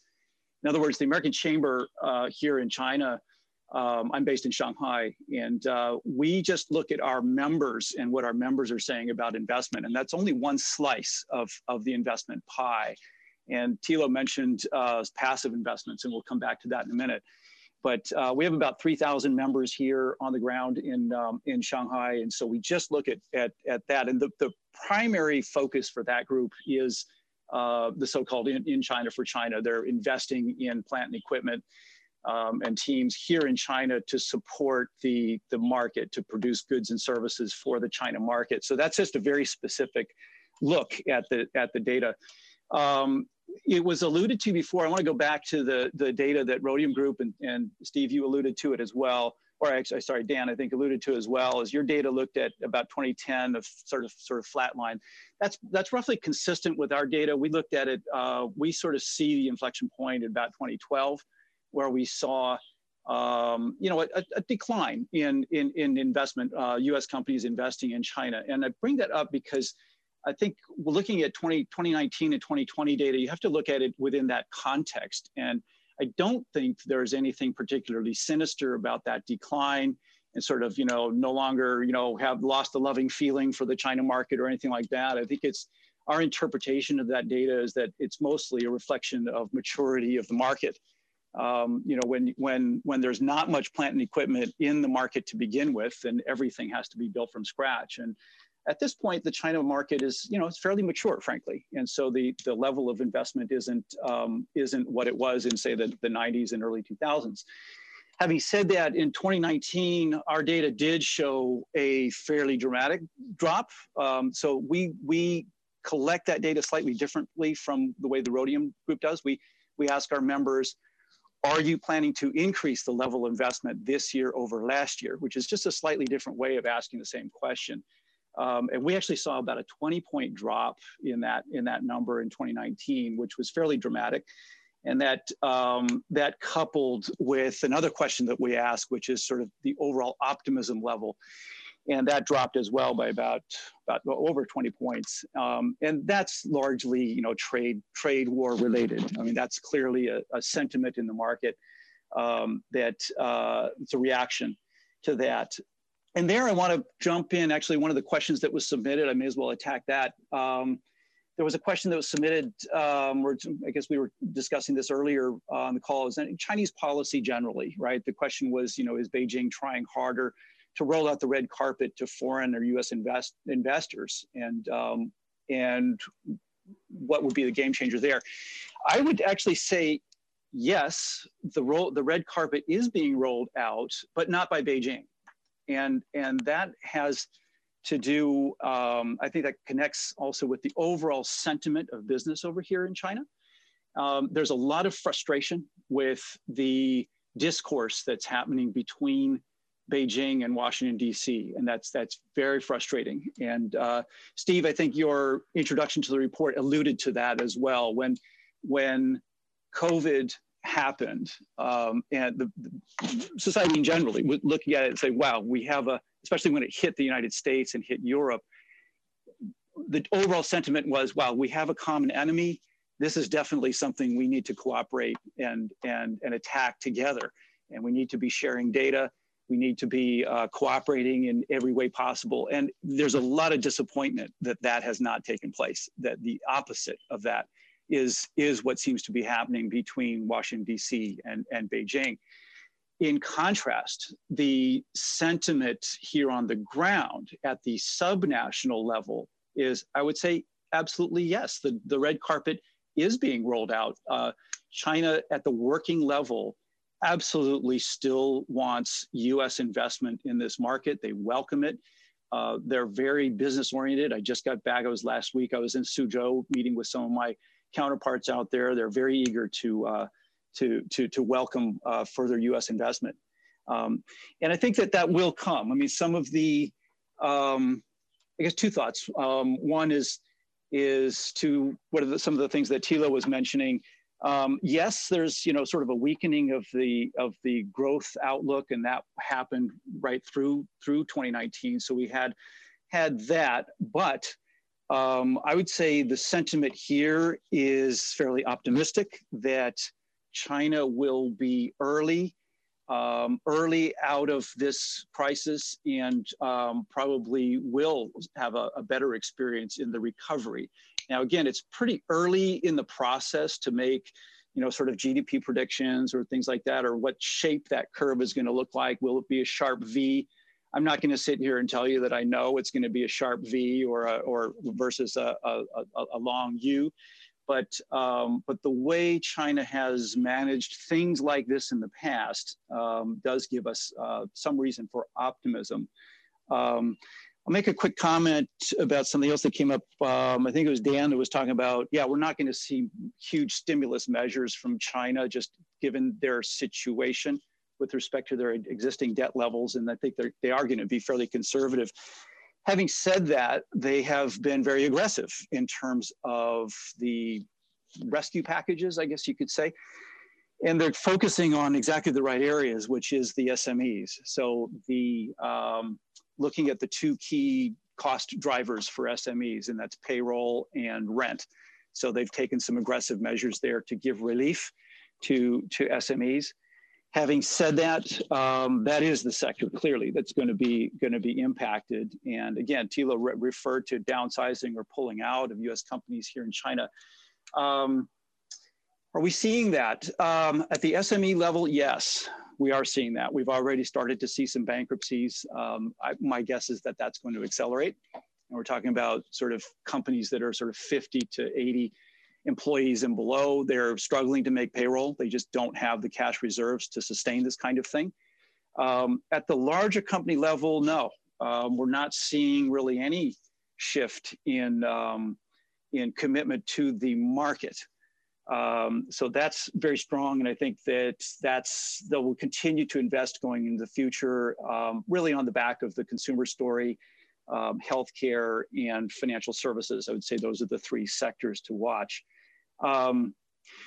In other words, the American Chamber uh, here in China, um, I'm based in Shanghai, and uh, we just look at our members and what our members are saying about investment, and that's only one slice of, of the investment pie. And Thilo mentioned uh, passive investments, and we'll come back to that in a minute. But uh, we have about 3,000 members here on the ground in, um, in Shanghai. And so we just look at, at, at that. And the, the primary focus for that group is uh, the so-called in, in, China for China. They're investing in plant and equipment um, and teams here in China to support the, the market, to produce goods and services for the China market. So that's just a very specific look at the, at the data. Um, it was alluded to before. I want to go back to the, the data that Rhodium Group and, and Steve, you alluded to it as well, or actually, sorry, Dan, I think alluded to as well, as your data looked at about 2010 of sort of sort of flatline. That's that's roughly consistent with our data. We looked at it. Uh, we sort of see the inflection point at about 2012, where we saw. Um, you know, a, a, decline in, in, in investment, uh, U.S. companies investing in China. And I bring that up because I think looking at 20, 2019 and 2020 data, you have to look at it within that context. And I don't think there's anything particularly sinister about that decline and sort of, you know, no longer, you know, have lost the loving feeling for the China market or anything like that. I think it's our interpretation of that data is that it's mostly a reflection of maturity of the market. Um, you know, when when when there's not much plant and equipment in the market to begin with, then everything has to be built from scratch. And at this point, the China market is, you know, it's fairly mature, frankly, and so the the level of investment isn't um, isn't what it was in say the, the 90s and early 2000s. Having said that, in 2019, our data did show a fairly dramatic drop. Um, so we we collect that data slightly differently from the way the Rhodium Group does. We we ask our members, are you planning to increase the level of investment this year over last year? Which is just a slightly different way of asking the same question. Um, and we actually saw about a 20 point drop in that in that number in 2019, which was fairly dramatic. And that um, that coupled with another question that we ask, which is sort of the overall optimism level, and that dropped as well by about about over 20 points. Um, and that's largely you know trade trade war related. I mean that's clearly a, a sentiment in the market um, that uh, it's a reaction to that and there I want to jump in. Actually, one of the questions that was submitted, I may as well attack that. Um, there was a question that was submitted, um, or I guess we were discussing this earlier on the call, is Chinese policy generally, right? The question was, you know, is Beijing trying harder to roll out the red carpet to foreign or U.S. Invest, investors, and um, and what would be the game changer there? I would actually say yes, the roll, the red carpet is being rolled out, but not by Beijing and and that has to do um, i think that connects also with the overall sentiment of business over here in china um, there's a lot of frustration with the discourse that's happening between beijing and washington d.c and that's that's very frustrating. And uh, steve i think your introduction to the report alluded to that as well. When when covid happened um, and the, the, society in generally looking at it and say wow we have a especially when it hit the united states and hit europe. The overall sentiment was wow we have a common enemy. This is definitely something we need to cooperate and and and attack together. And we need to be sharing data we need to be uh, cooperating in every way possible and there's a lot of disappointment that that has not taken place that the opposite of that is, is what seems to be happening between Washington, D.C. and, and Beijing. In contrast, the sentiment here on the ground at the subnational level is, I would say, absolutely yes. The, the red carpet is being rolled out. Uh, China at the working level absolutely still wants US investment in this market. They welcome it. Uh, they're very business oriented. I just got back, I was last week, I was in Suzhou meeting with some of my counterparts out there. They're very eager to uh, to to to welcome uh, further U.S. investment, um, and I think that that will come. I mean, some of the um, I guess two thoughts. Um, one is is to what are the, some of the things that Thilo was mentioning. Um, yes, there's you know sort of a weakening of the of the growth outlook, and that happened right through through 2019. So we had had that, but um, I would say the sentiment here is fairly optimistic that China will be early, um, early out of this crisis and um, probably will have a, a, better experience in the recovery. Now, again, it's pretty early in the process to make, you know, sort of GDP predictions or things like that, or what shape that curve is going to look like. Will it be a sharp V? I'm not going to sit here and tell you that I know it's going to be a sharp V or a, or versus a, a, a long U, but um, but the way China has managed things like this in the past um, does give us uh, some reason for optimism. Um, I'll make a quick comment about something else that came up. Um, I think it was Dan that was talking about, yeah, we're not going to see huge stimulus measures from China just given their situation with respect to their existing debt levels, and I think they're, going to be fairly conservative. Having said that, they have been very aggressive in terms of the rescue packages, I guess you could say. And they're focusing on exactly the right areas, which is the SMEs. So the um, looking at the two key cost drivers for SMEs, and that's payroll and rent. So they've taken some aggressive measures there to give relief to, to SMEs. Having said that, um, that is the sector clearly that's going to be going to be impacted. And again, Thilo re referred to downsizing or pulling out of U.S. companies here in China. Um, are we seeing that um, at the SME level? Yes, we are seeing that. We've already started to see some bankruptcies. Um, I, my guess is that that's going to accelerate. And we're talking about sort of companies that are sort of 50 to 80 employees and below. They're struggling to make payroll. They just don't have the cash reserves to sustain this kind of thing. Um, at the larger company level, no, um, we're not seeing really any shift in um, in commitment to the market. Um, so that's very strong, and I think that that's they will continue to invest going into the future, um, really on the back of the consumer story um, healthcare, and financial services. I would say those are the three sectors to watch. Um,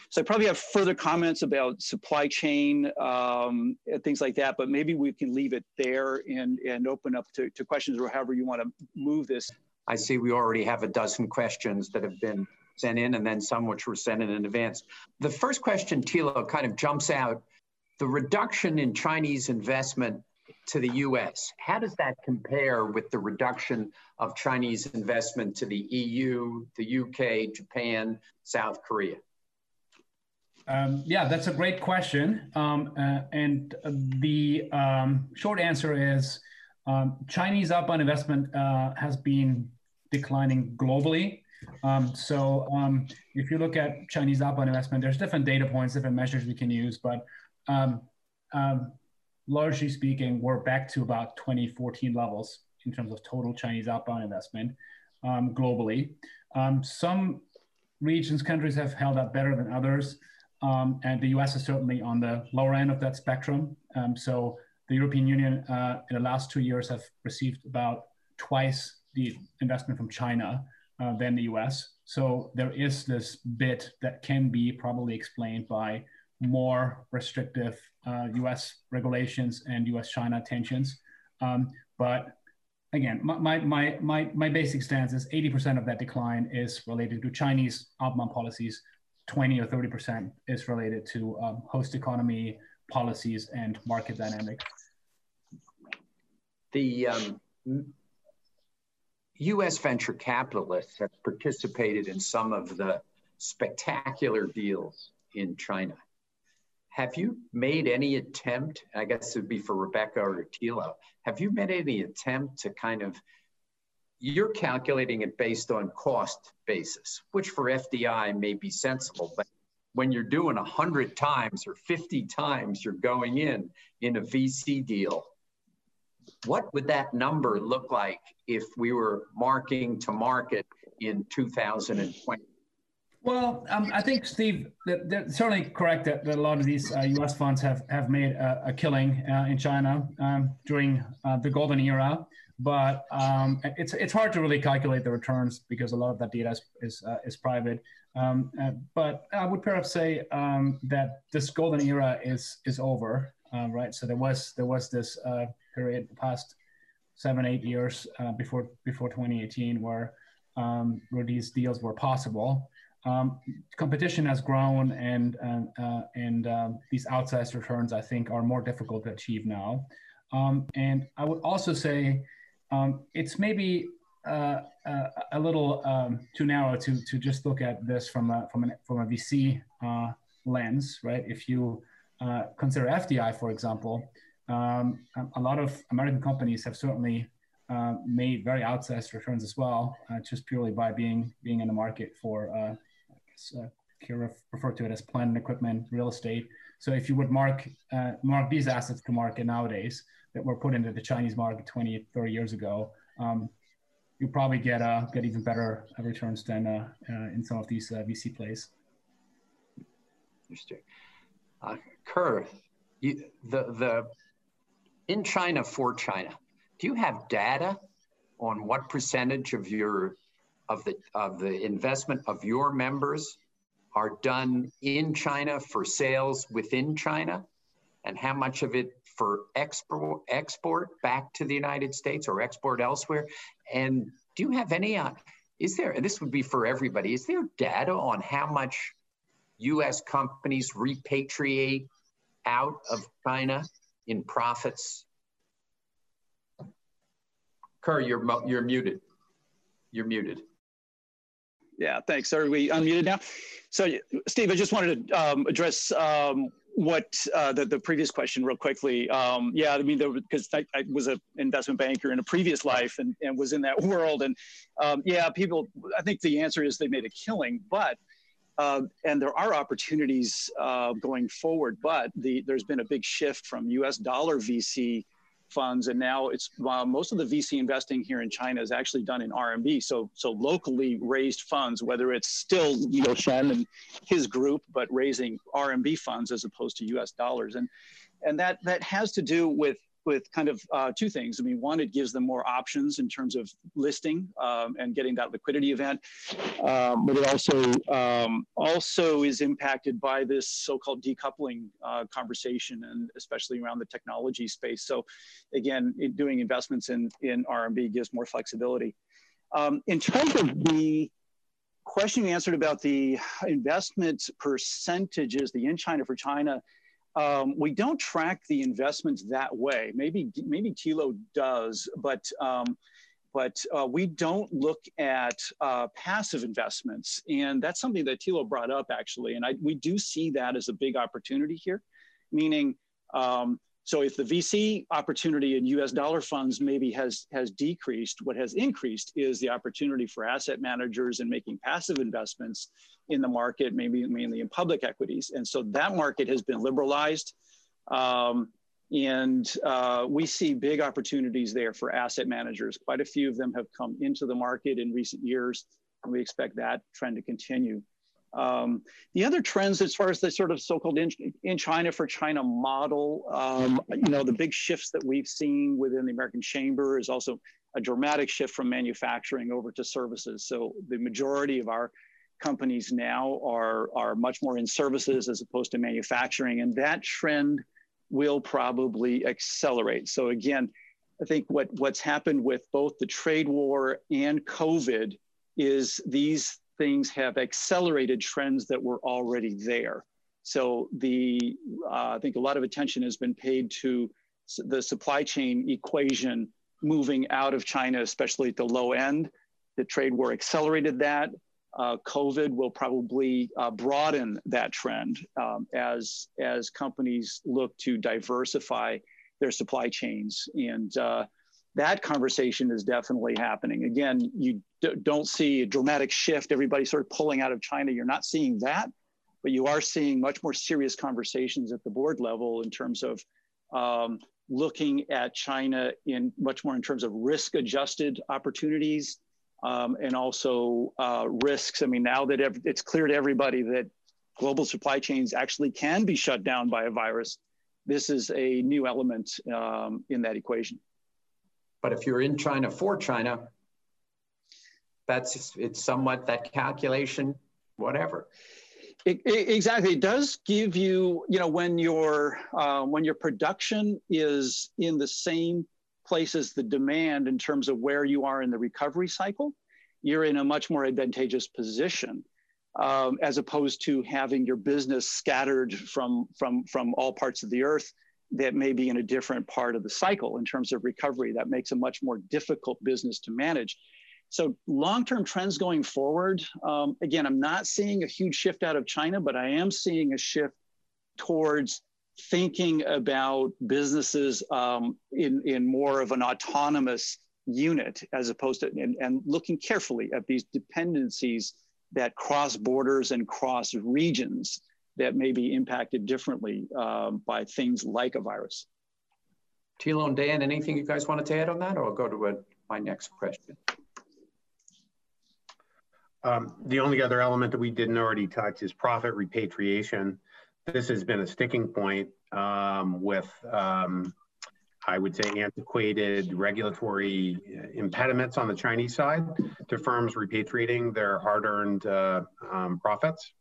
so I probably have further comments about supply chain um, and things like that, but maybe we can leave it there and, and open up to, to questions or however you want to move this. I see we already have a dozen questions that have been sent in and then some which were sent in in advance. The first question, Thilo, kind of jumps out. The reduction in Chinese investment to the US, how does that compare with the reduction of Chinese investment to the EU, the UK, Japan, South Korea? Um, yeah, that's a great question. Um, uh, and the um, short answer is um, Chinese outbound investment uh, has been declining globally. Um, so um, if you look at Chinese outbound investment, there's different data points, different measures we can use, but largely speaking, we're back to about 2014 levels in terms of total Chinese outbound investment globally. some regions, countries have held up better than others. Um, and the US is certainly on the lower end of that spectrum. Um, so the European Union uh, in the last two years have received about twice the investment from China uh, than the US. So there is this bit that can be probably explained by more restrictive uh, US regulations and US China tensions. Um, but again, my, my, my, my basic stance is 80% of that decline is related to Chinese outbound policies 20 or 30% is related to um, host economy policies and market dynamics. The um, US venture capitalists have participated in some of the spectacular deals in China. Have you made any attempt, I guess it would be for Rebecca or Thilo, have you made any attempt to kind of you're calculating it based on cost basis, which for FDI may be sensible, but when you're doing 100 times or 50 times you're going in in a VC deal, what would that number look like if we were marking to market in 2020? Well, um, I think Steve, that, that's certainly correct that, that, a lot of these uh, U.S. funds have have made a, a killing uh, in China um, during uh, the golden era but um, it's it's hard to really calculate the returns because a lot of that data is is, uh, is private. Um, uh, but I would perhaps say um, that this golden era is is over, uh, right? So there was there was this period the past seven eight years uh, before before 2018 where um, where these deals were possible. Um, competition has grown, and uh, and um, these outsized returns I think are more difficult to achieve now. and I would also say um, it's maybe uh, uh, a little um, too narrow to, to just look at this from a, from, an, from a VC uh, lens, right? If you uh, consider FDI, for example, um, a lot of American companies have certainly uh, made very outsized returns as well, uh, just purely by being being in the market for, uh, I guess uh Kira referred to it as plant and equipment, real estate. So if you would mark mark these assets to market nowadays, that were put into the Chinese market 20, 30 years ago, um, you probably get uh, get even better returns than uh, uh, in some of these uh, VC plays. Interesting. Uh, Ker, you, the the in China for China, do you have data on what percentage of your of the of the investment of your members are done in China for sales within China, and how much of it for export export back to the United States or export elsewhere? And do you have any? Uh, is there? This would be for everybody. Is there data on how much U.S. companies repatriate out of China in profits? Ker, you're you're muted. You're muted. Yeah, thanks. Are we unmuted now? So, Steve, I just wanted to um, address um, what uh, the, the previous question real quickly. Um, yeah, I mean, because I, I, was an investment banker in a previous life and, and was in that world. And um, yeah, people, I think the answer is they made a killing, but, uh, and there are opportunities uh, going forward, but the, there's been a big shift from US dollar VC funds, and now it's uh, most of the VC investing here in China is actually done in RMB. So so locally raised funds, whether it's still you know Shen and his group, but raising RMB funds as opposed to U.S. dollars, and and that that has to do with with kind of uh, two things. I mean, one, it gives them more options in terms of listing um, and getting that liquidity event, um, but it also um, also is impacted by this so-called decoupling uh, conversation, and especially around the technology space. So, again, doing investments in in RMB gives more flexibility. Um, in terms of the question you answered about the investment percentages, the in China for China um, we don't track the investments that way. Maybe maybe Thilo does, but um, but uh, we don't look at uh, passive investments, and that's something that Thilo brought up actually, and I, we do see that as a big opportunity here, meaning. Um, so if the VC opportunity in US dollar funds maybe has, has decreased, what has increased is the opportunity for asset managers and making passive investments in the market, maybe mainly in public equities. And so that market has been liberalized. Um, and uh, we see big opportunities there for asset managers. Quite a few of them have come into the market in recent years, and we expect that trend to continue. Um, the other trends, as far as the sort of so-called in, in China for China model, um, you know, the big shifts that we've seen within the American Chamber is also a dramatic shift from manufacturing over to services. So the majority of our companies now are, are much more in services as opposed to manufacturing, and that trend will probably accelerate. So again, I think what, what's happened with both the trade war and COVID is these things have accelerated trends that were already there. So the uh, I think a lot of attention has been paid to the supply chain equation moving out of China, especially at the low end. The trade war accelerated that. Uh, COVID will probably uh, broaden that trend um, as as companies look to diversify their supply chains and uh, that conversation is definitely happening. Again, you d- don't see a dramatic shift, everybody sort of pulling out of China. You're not seeing that, but you are seeing much more serious conversations at the board level in terms of um, looking at China in much more in terms of risk adjusted opportunities um, and also uh, risks. I mean, now that ev- it's clear to everybody that global supply chains actually can be shut down by a virus, this is a new element um, in that equation. But if you're in China for China, that's it's somewhat that calculation, whatever. It, it, exactly, it does give you, you know, when your uh, when your production is in the same place as the demand in terms of where you are in the recovery cycle, you're in a much more advantageous position. Um, as opposed to having your business scattered from from from all parts of the earth that may be in a different part of the cycle in terms of recovery. That makes a much more difficult business to manage. So, long term trends going forward, um, again, I'm not seeing a huge shift out of China, but I am seeing a shift towards thinking about businesses um, in, in more of an autonomous unit as opposed to, and, and looking carefully at these dependencies that cross borders and cross regions that may be impacted differently um, by things like a virus. Thilo and Dan, anything you guys wanted to add on that, or I'll go to a, my next question. Um, the only other element that we didn't already touch is profit repatriation. This has been a sticking point um, with, um, I would say, antiquated regulatory impediments on the Chinese side to firms repatriating their hard-earned uh, um, profits.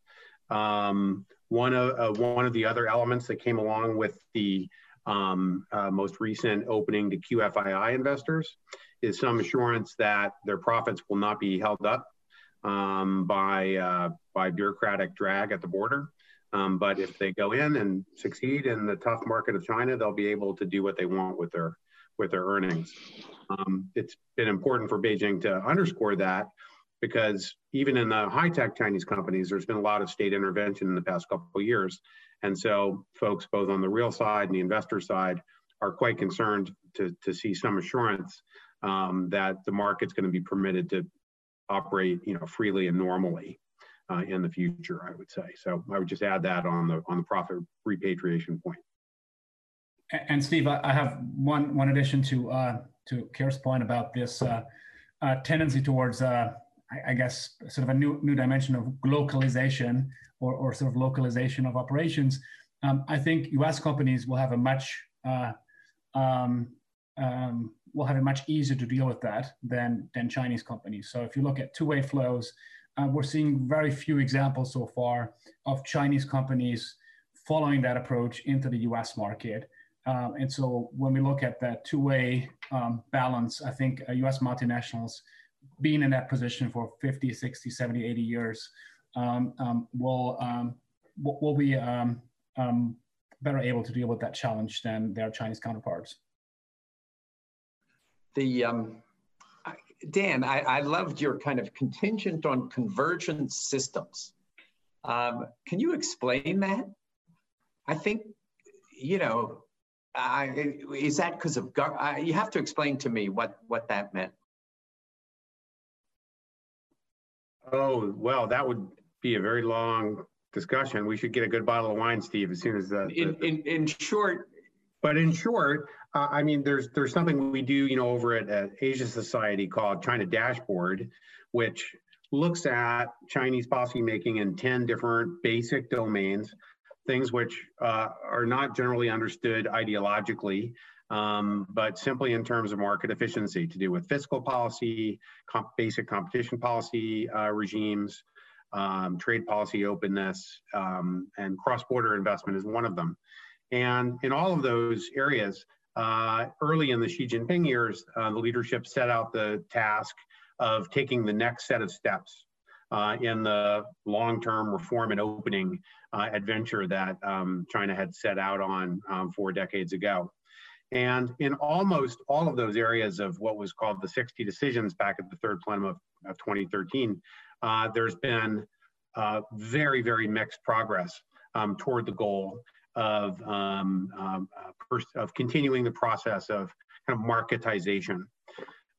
Um, one of uh, one of the other elements that came along with the um, uh, most recent opening to QFII investors is some assurance that their profits will not be held up um, by uh, by bureaucratic drag at the border. Um, but if they go in and succeed in the tough market of China, they'll be able to do what they want with their with their earnings. Um, it's been important for Beijing to underscore that because even in the high tech Chinese companies, there's been a lot of state intervention in the past couple of years. And so, folks, both on the real side and the investor side, are quite concerned to, to see some assurance um, that the market's going to be permitted to operate, you know, freely and normally uh, in the future. I would say. So, I would just add that on the on the profit repatriation point. And Steve, I have one one addition to uh, to Ker's point about this uh, uh tendency towards uh, I, guess, sort of a new, new dimension of localization or, or sort of localization of operations, um, I think US companies will have a much uh, um, um, will have it much easier to deal with that than, than Chinese companies. So if you look at two-way flows, uh, we're seeing very few examples so far of Chinese companies following that approach into the US market. Um, and so when we look at that two-way um, balance, I think uh, US multinationals being in that position for 50, 60, 70, 80 years um, um will, um, will be um, better able to deal with that challenge than their Chinese counterparts. The Dan, I, I, loved your kind of contingent on convergence systems. Um, can you explain that? I think, you know, I, is that because of, I, you have to explain to me what, what that meant. Oh, well, that would be a very long discussion. We should get a good bottle of wine, Steve, as soon as the. In, in, in short. But in short, uh, I mean, there's there's something we do, you know, over at, at Asia Society called China Dashboard, which looks at Chinese policymaking in 10 different basic domains, things which uh, are not generally understood ideologically, um, but simply in terms of market efficiency to do with fiscal policy, comp basic competition policy uh, regimes, um, trade policy openness, um, and cross-border investment is one of them. And in all of those areas, uh, early in the Xi Jinping years, uh, the leadership set out the task of taking the next set of steps uh, in the long-term reform and opening uh, adventure that um, China had set out on um, four decades ago. And in almost all of those areas of what was called the 60 decisions back at the third plenum of, of 2013, uh, there's been uh, very, very mixed progress um, toward the goal of, um, um, uh, of continuing the process of kind of marketization.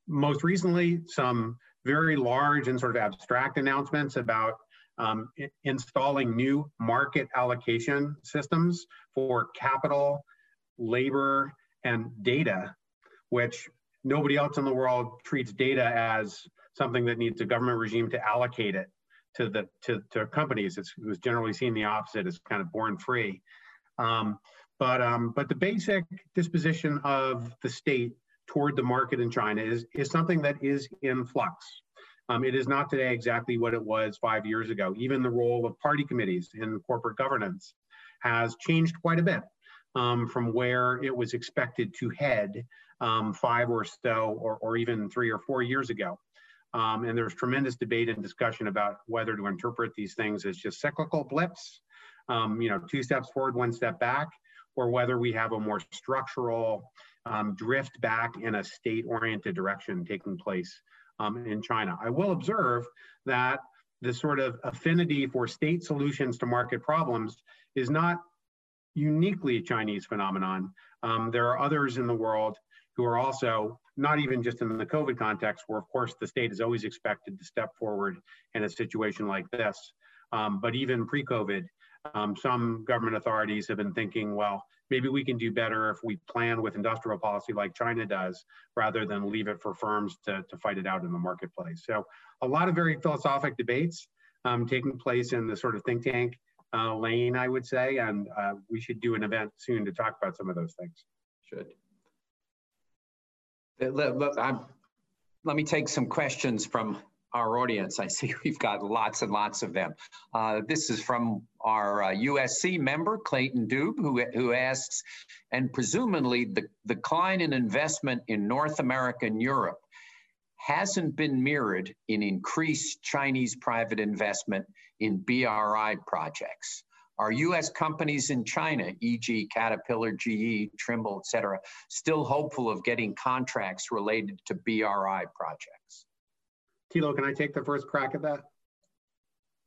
Most recently, some very large and sort of abstract announcements about um, installing new market allocation systems for capital, labor, and data, which nobody else in the world treats data as something that needs a government regime to allocate it to the to, to companies. It's, it was generally seen the opposite as kind of born free. Um, but, um, but the basic disposition of the state toward the market in China is, is something that is in flux. Um, it is not today exactly what it was five years ago. Even the role of party committees in corporate governance has changed quite a bit um, from where it was expected to head um, five or so, or, or even three or four years ago. Um, and there's tremendous debate and discussion about whether to interpret these things as just cyclical blips um, you know, two steps forward, one step back, or whether we have a more structural um, drift back in a state-oriented direction taking place um, in China. I will observe that the sort of affinity for state solutions to market problems is not uniquely a Chinese phenomenon. Um, there are others in the world who are also not even just in the COVID context, where of course the state is always expected to step forward in a situation like this. Um, but even pre-COVID, um, some government authorities have been thinking, well, maybe we can do better if we plan with industrial policy like China does, rather than leave it for firms to, to fight it out in the marketplace. So a lot of very philosophic debates um, taking place in the sort of think tank uh, lane, I would say, and uh, we should do an event soon to talk about some of those things. Should. Let, let, let me take some questions from our audience. I see we've got lots and lots of them. Uh, this is from our uh, USC member, Clayton Dube, who, who asks, and presumably the decline in investment in North America and Europe hasn't been mirrored in increased Chinese private investment in BRI projects. Are US companies in China, e.g. Caterpillar, GE, Trimble, et cetera, still hopeful of getting contracts related to BRI projects? Thilo, can I take the first crack at that?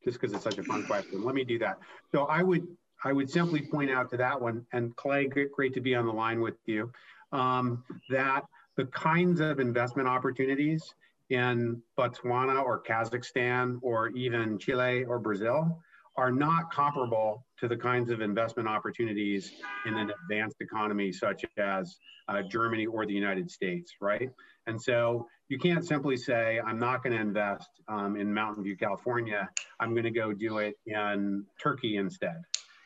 Just because it's such a fun question. Let me do that. So I would I would simply point out to that one, and Clay, great to be on the line with you, um, that the kinds of investment opportunities in Botswana or Kazakhstan or even Chile or Brazil are not comparable to the kinds of investment opportunities in an advanced economy such as uh, Germany or the United States, right? And so you can't simply say, I'm not going to invest um, in Mountain View, California. I'm going to go do it in Turkey instead.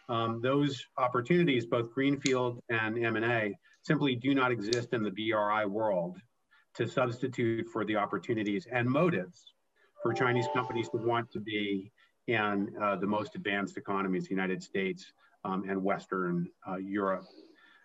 Um, those opportunities, both Greenfield and M&A, simply do not exist in the BRI world to substitute for the opportunities and motives for Chinese companies to want to be in uh, the most advanced economies, the United States um, and Western uh, Europe.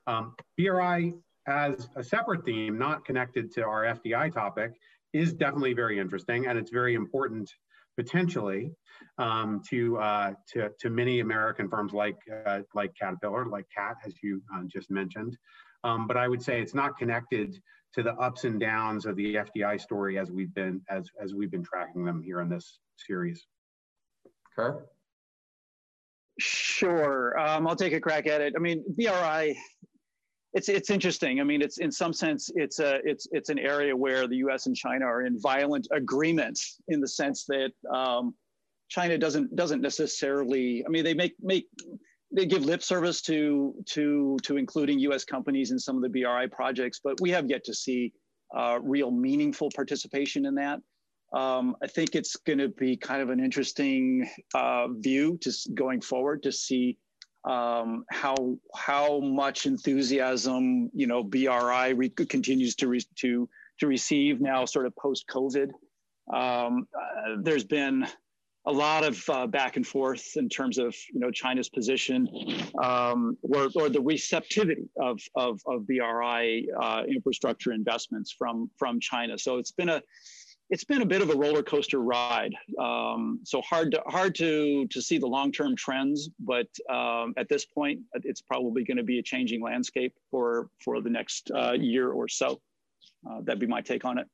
Um, BRI as a separate theme, not connected to our FDI topic, is definitely very interesting and it's very important potentially um, to, uh, to, to many American firms like, uh, like Caterpillar, like CAT, as you uh, just mentioned. Um, but I would say it's not connected to the ups and downs of the FDI story as we've been as as we've been tracking them here in this series. Ker? Sure, um, I'll take a crack at it. I mean, BRI, it's it's interesting. I mean, it's in some sense it's a it's it's an area where the U.S. and China are in violent agreement in the sense that um, China doesn't doesn't necessarily. I mean, they make make they give lip service to to to including U.S. companies in some of the BRI projects, but we have yet to see uh, real meaningful participation in that. Um, I think it's going to be kind of an interesting uh, view to going forward to see um, how how much enthusiasm you know BRI re- continues to re- to to receive now, sort of post COVID. Um, uh, there's been a lot of uh, back and forth in terms of you know China's position um, or, or the receptivity of, of, of BRI uh, infrastructure investments from from China. So it's been a it's been a bit of a roller coaster ride. Um, so hard to hard to to see the long term trends, but um, at this point, it's probably going to be a changing landscape for for the next uh, year or so. Uh, that'd be my take on it.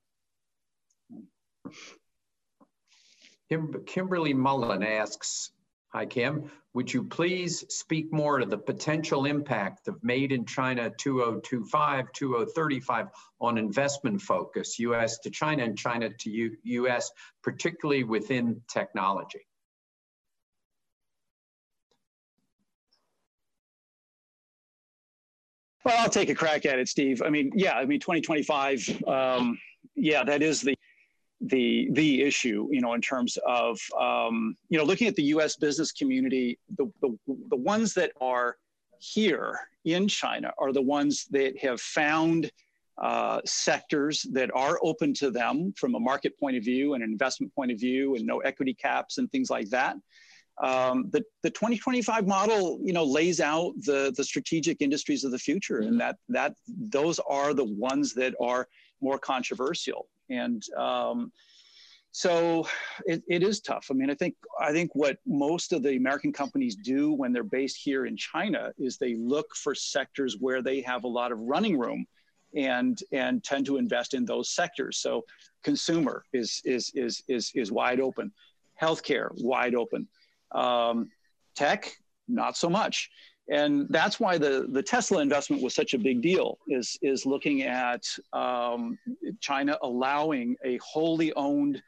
Kim, Kimberly Mullen asks, hi Kim, would you please speak more to the potential impact of Made in China 2025, 2035 on investment focus, US to China and China to U US, particularly within technology? Well, I'll take a crack at it, Steve. I mean, yeah, I mean, 2025, um, yeah, that is the the the issue you know in terms of um, you know looking at the US business community the, the the ones that are here in China are the ones that have found uh, sectors that are open to them from a market point of view and an investment point of view and no equity caps and things like that. Um, the, the 2025 model you know lays out the the strategic industries of the future and that that those are the ones that are more controversial and um, so it, it is tough. I mean, I think I think what most of the American companies do when they're based here in China is they look for sectors where they have a lot of running room, and and tend to invest in those sectors. So consumer is is is is is wide open, healthcare wide open, um, tech not so much and that's why the, the Tesla investment was such a big deal is, is looking at um, China allowing a wholly owned,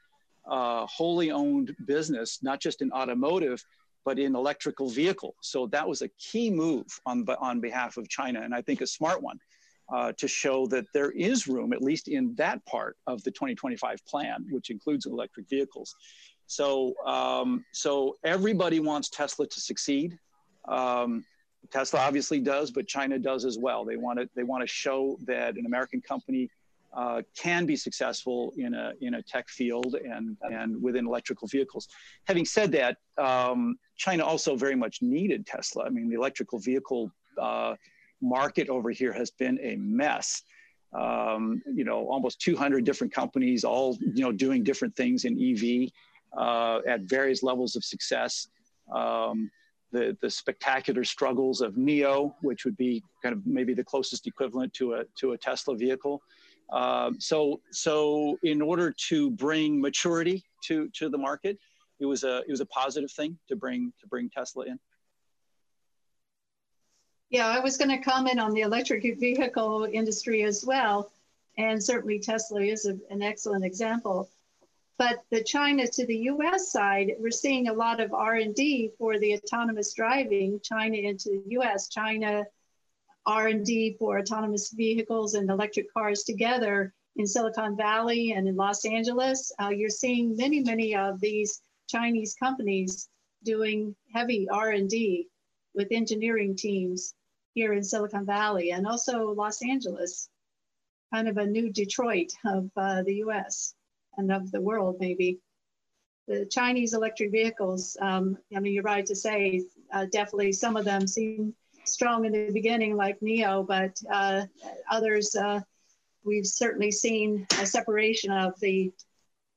uh, wholly owned business, not just in automotive, but in electrical vehicle. So that was a key move on, on behalf of China, and I think a smart one. Uh, to show that there is room, at least in that part of the 2025 plan, which includes electric vehicles. So, um, so everybody wants Tesla to succeed. Um, Tesla obviously does, but China does as well. They want to they want to show that an American company uh, can be successful in a in a tech field and and within electrical vehicles. Having said that, um, China also very much needed Tesla. I mean, the electrical vehicle uh, market over here has been a mess. Um, you know, almost 200 different companies, all you know, doing different things in EV uh, at various levels of success. Um, the, the spectacular struggles of NIO, which would be kind of maybe the closest equivalent to a, to a Tesla vehicle. Uh, so, so in order to bring maturity to, to the market, it was a, it was a positive thing to bring, to bring Tesla in. Yeah, I was going to comment on the electric vehicle industry as well. And certainly Tesla is a, an excellent example. But the China to the US side, we're seeing a lot of R&D for the autonomous driving, China into the US, China R&D for autonomous vehicles and electric cars together in Silicon Valley and in Los Angeles. Uh, you're seeing many, many of these Chinese companies doing heavy R&D with engineering teams here in Silicon Valley and also Los Angeles, kind of a new Detroit of uh, the US and of the world, maybe. The Chinese electric vehicles, um, I mean, you're right to say, uh, definitely some of them seem strong in the beginning, like NIO, but uh, others, uh, we've certainly seen a separation of the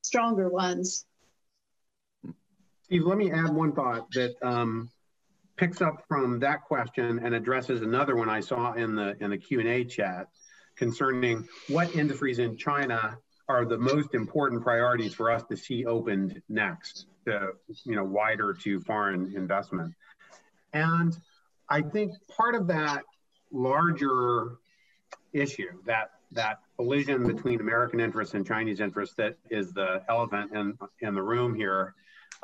stronger ones. Steve, let me add one thought that um, picks up from that question and addresses another one I saw in the in the Q and A chat concerning what industries in China are the most important priorities for us to see opened next, to you know wider to foreign investment, and I think part of that larger issue that that collision between American interests and Chinese interests that is the elephant in in the room here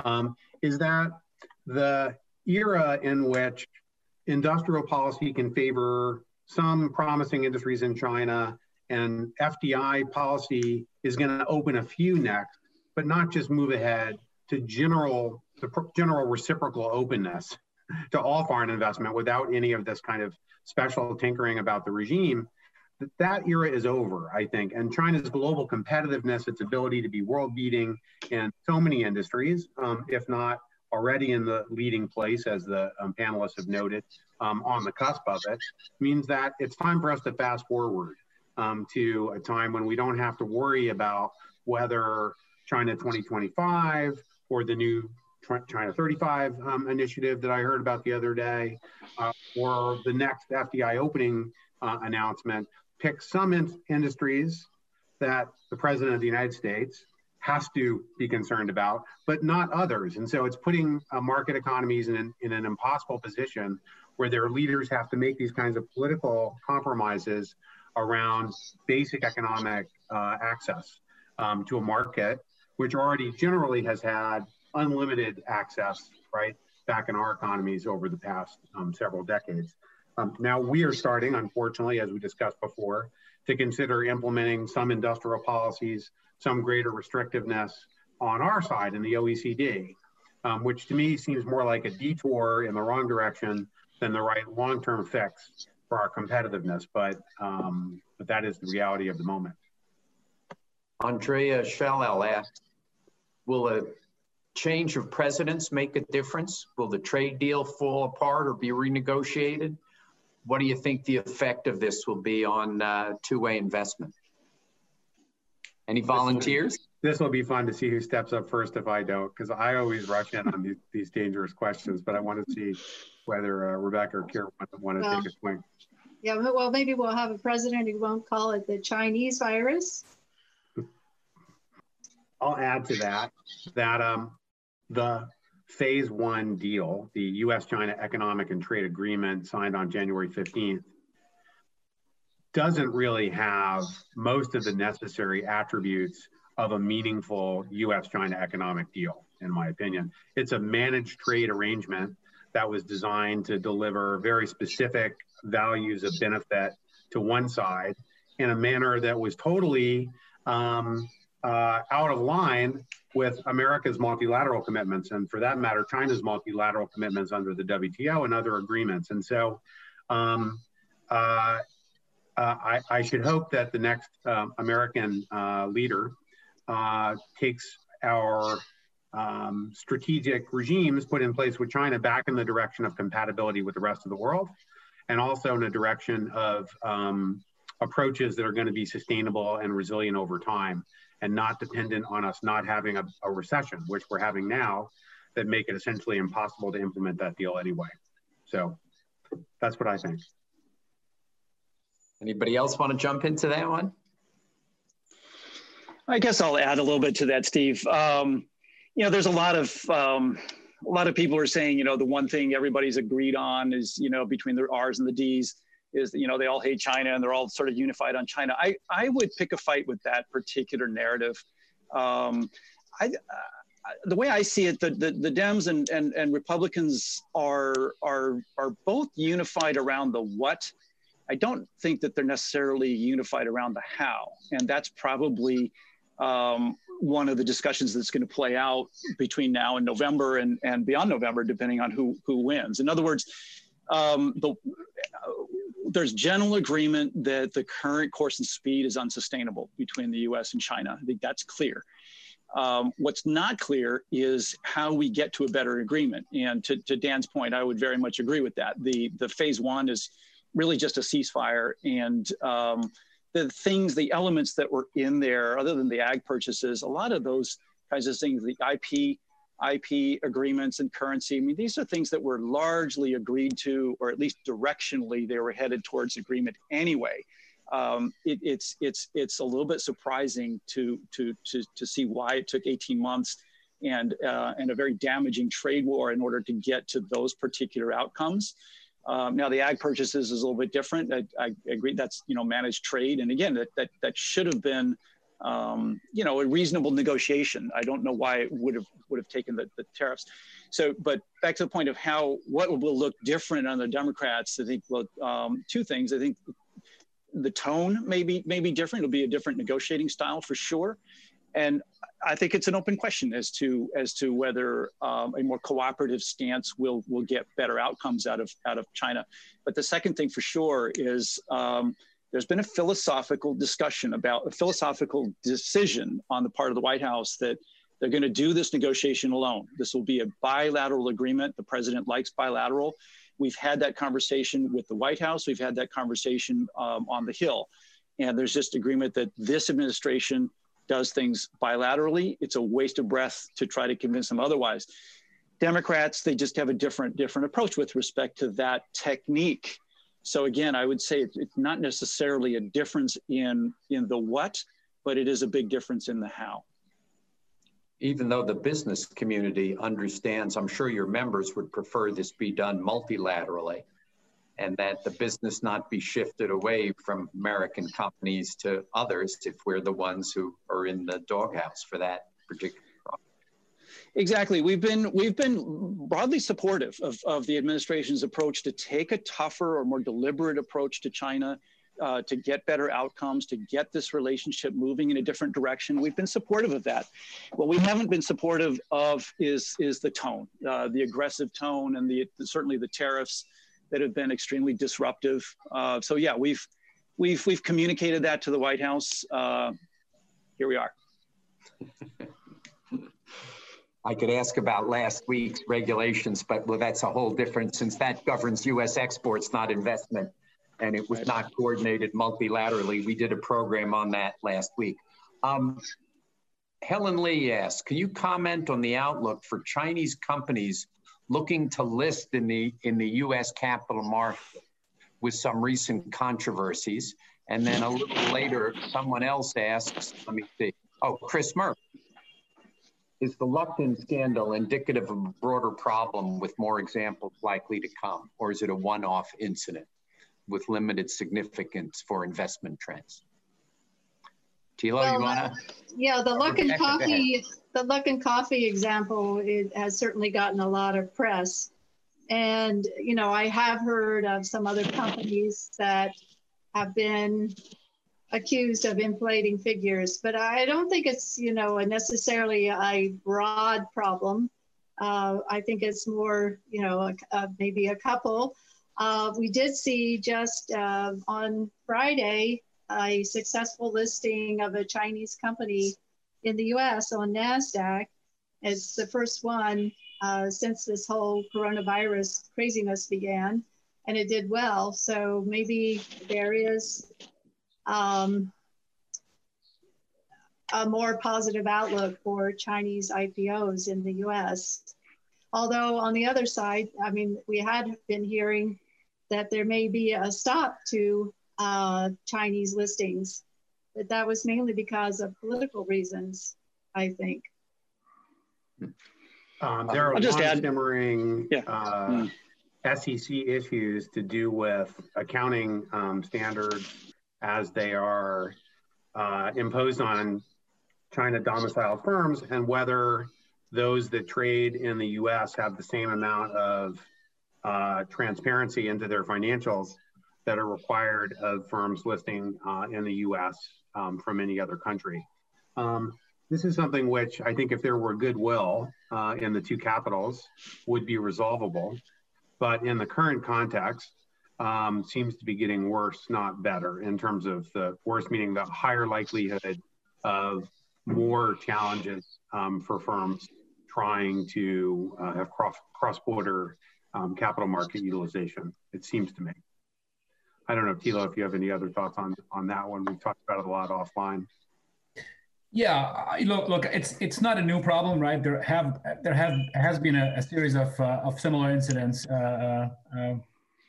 um, is that the era in which industrial policy can favor some promising industries in China and FDI policy is going to open a few next, but not just move ahead to general the general reciprocal openness to all foreign investment without any of this kind of special tinkering about the regime. That, that era is over, I think. And China's global competitiveness, its ability to be world beating in so many industries, um, if not already in the leading place, as the um, panelists have noted, um, on the cusp of it, means that it's time for us to fast forward um, to a time when we don't have to worry about whether China 2025 or the new China 35 um, initiative that I heard about the other day, uh, or the next FDI opening uh, announcement, pick some in- industries that the President of the United States has to be concerned about, but not others. And so it's putting uh, market economies in an, in an impossible position where their leaders have to make these kinds of political compromises around basic economic uh, access um, to a market, which already generally has had unlimited access, right, back in our economies over the past um, several decades. Um, now we are starting, unfortunately, as we discussed before, to consider implementing some industrial policies some greater restrictiveness on our side in the OECD, um, which to me seems more like a detour in the wrong direction than the right long-term fix for our competitiveness. But um, but that is the reality of the moment. Andrea Schellel asked, will a change of presidents make a difference? Will the trade deal fall apart or be renegotiated? What do you think the effect of this will be on uh, two-way investment? Any volunteers? This will be fun to see who steps up first if I don't, because I always rush in on these, these dangerous questions, but I want to see whether uh, Rebecca or Kira want, want to well, take a swing. Yeah, well, maybe we'll have a president who won't call it the Chinese virus. I'll add to that that um, the phase one deal, the US China Economic and Trade Agreement signed on January 15th, doesn't really have most of the necessary attributes of a meaningful US China economic deal, in my opinion. It's a managed trade arrangement that was designed to deliver very specific values of benefit to one side in a manner that was totally um, uh, out of line with America's multilateral commitments, and for that matter, China's multilateral commitments under the WTO and other agreements. And so, um, uh, uh, I, I, should hope that the next um, American uh, leader uh, takes our um, strategic regimes put in place with China back in the direction of compatibility with the rest of the world, and also in a direction of um, approaches that are going to be sustainable and resilient over time, and not dependent on us not having a, a recession, which we're having now, that make it essentially impossible to implement that deal anyway. So that's what I think. Anybody else want to jump into that one? I guess I'll add a little bit to that, Steve. Um, you know, there's a lot of um, a lot of people are saying, you know, the one thing everybody's agreed on is, you know, between the R's and the D's is, you know, they all hate China and they're all sort of unified on China. I I would pick a fight with that particular narrative. Um, I, uh, the way I see it, the, the, the Dems and, and, and Republicans are, are, are both unified around the what I don't think that they're necessarily unified around the how. And that's probably um, one of the discussions that's going to play out between now and November and, and beyond November, depending on who, who wins. In other words, um, the, there's general agreement that the current course and speed is unsustainable between the U.S. and China. I think that's clear. Um, what's not clear is how we get to a better agreement. And to, to, Dan's point, I would very much agree with that. The the phase one is really just a ceasefire, and um, the things, the elements that were in there, other than the ag purchases, a lot of those kinds of things, the IP IP agreements and currency. I mean, these are things that were largely agreed to, or at least directionally, they were headed towards agreement anyway um, it, it's it's it's a little bit surprising to to to to see why it took 18 months and uh, and a very damaging trade war in order to get to those particular outcomes. Um, now the ag purchases is a little bit different. I, I, agree that's you know managed trade, and again that that that should have been um, you know a reasonable negotiation. I don't know why it would have would have taken the, the tariffs. So, but back to the point of how what will look different on the Democrats, I think well, um, two things. I think the tone may be, may be different. It'll be a different negotiating style for sure. And I think it's an open question as to as to whether um, a more cooperative stance will will get better outcomes out of out of China. But the second thing for sure is um, there's been a philosophical discussion about a philosophical decision on the part of the White House that they're going to do this negotiation alone. This will be a bilateral agreement. The president likes bilateral. We've had that conversation with the White House. We've had that conversation um, on the Hill. And there's just agreement that this administration does things bilaterally. It's a waste of breath to try to convince them otherwise. Democrats, they just have a different different approach with respect to that technique. So again, I would say it's not necessarily a difference in in the what, but it is a big difference in the how even though the business community understands, I'm sure your members would prefer this be done multilaterally and that the business not be shifted away from American companies to others if we're the ones who are in the doghouse for that particular problem. Exactly. We've been we've been broadly supportive of, of the administration's approach to take a tougher or more deliberate approach to China uh, to get better outcomes, to get this relationship moving in a different direction. We've been supportive of that. What we haven't been supportive of is, is the tone, uh, the aggressive tone, and the, certainly the tariffs that have been extremely disruptive. Uh, so yeah, we've we've we've communicated that to the White House. Uh, here we are. I could ask about last week's regulations, but well, that's a whole different since that governs U.S. exports, not investment and it was not coordinated multilaterally. We did a program on that last week. Um, Helen Lee asks, can you comment on the outlook for Chinese companies looking to list in the in the U.S. capital market with some recent controversies? And then a little later, someone else asks, let me see. Oh, Chris Murphy. Is the Luckin scandal indicative of a broader problem with more examples likely to come, or is it a one-off incident? with limited significance for investment trends. Thilo, well, you wanna? Yeah, the Luckin Coffee, the Luckin Coffee example it has certainly gotten a lot of press. And, you know, I have heard of some other companies that have been accused of inflating figures, but I don't think it's, you know, a necessarily a broad problem. Uh, I think it's more, you know, a, a, maybe a couple uh, we did see just uh, on Friday a successful listing of a Chinese company in the US on NASDAQ. It's the first one uh, since this whole coronavirus craziness began, and it did well. So maybe there is um, a more positive outlook for Chinese IPOs in the US. Although on the other side, I mean, we had been hearing that there may be a stop to uh, Chinese listings, but that was mainly because of political reasons, I think. Um, there are just add, simmering yeah. uh, mm. SEC issues to do with accounting um, standards as they are uh, imposed on China domiciled firms and whether those that trade in the US have the same amount of uh, transparency into their financials that are required of firms listing uh, in the US um, from any other country. Um, this is something which I think if there were goodwill uh, in the two capitals would be resolvable. But in the current context, um, seems to be getting worse, not better, in terms of the worse, meaning the higher likelihood of more challenges um, for firms trying to uh, have cross cross border um, capital market utilization. It seems to me. I don't know, Thilo, if you have any other thoughts on on that one. We've talked about it a lot offline. Yeah, look, look, it's it's not a new problem, right? There have there have has been a, a series of uh, of similar incidents uh, uh,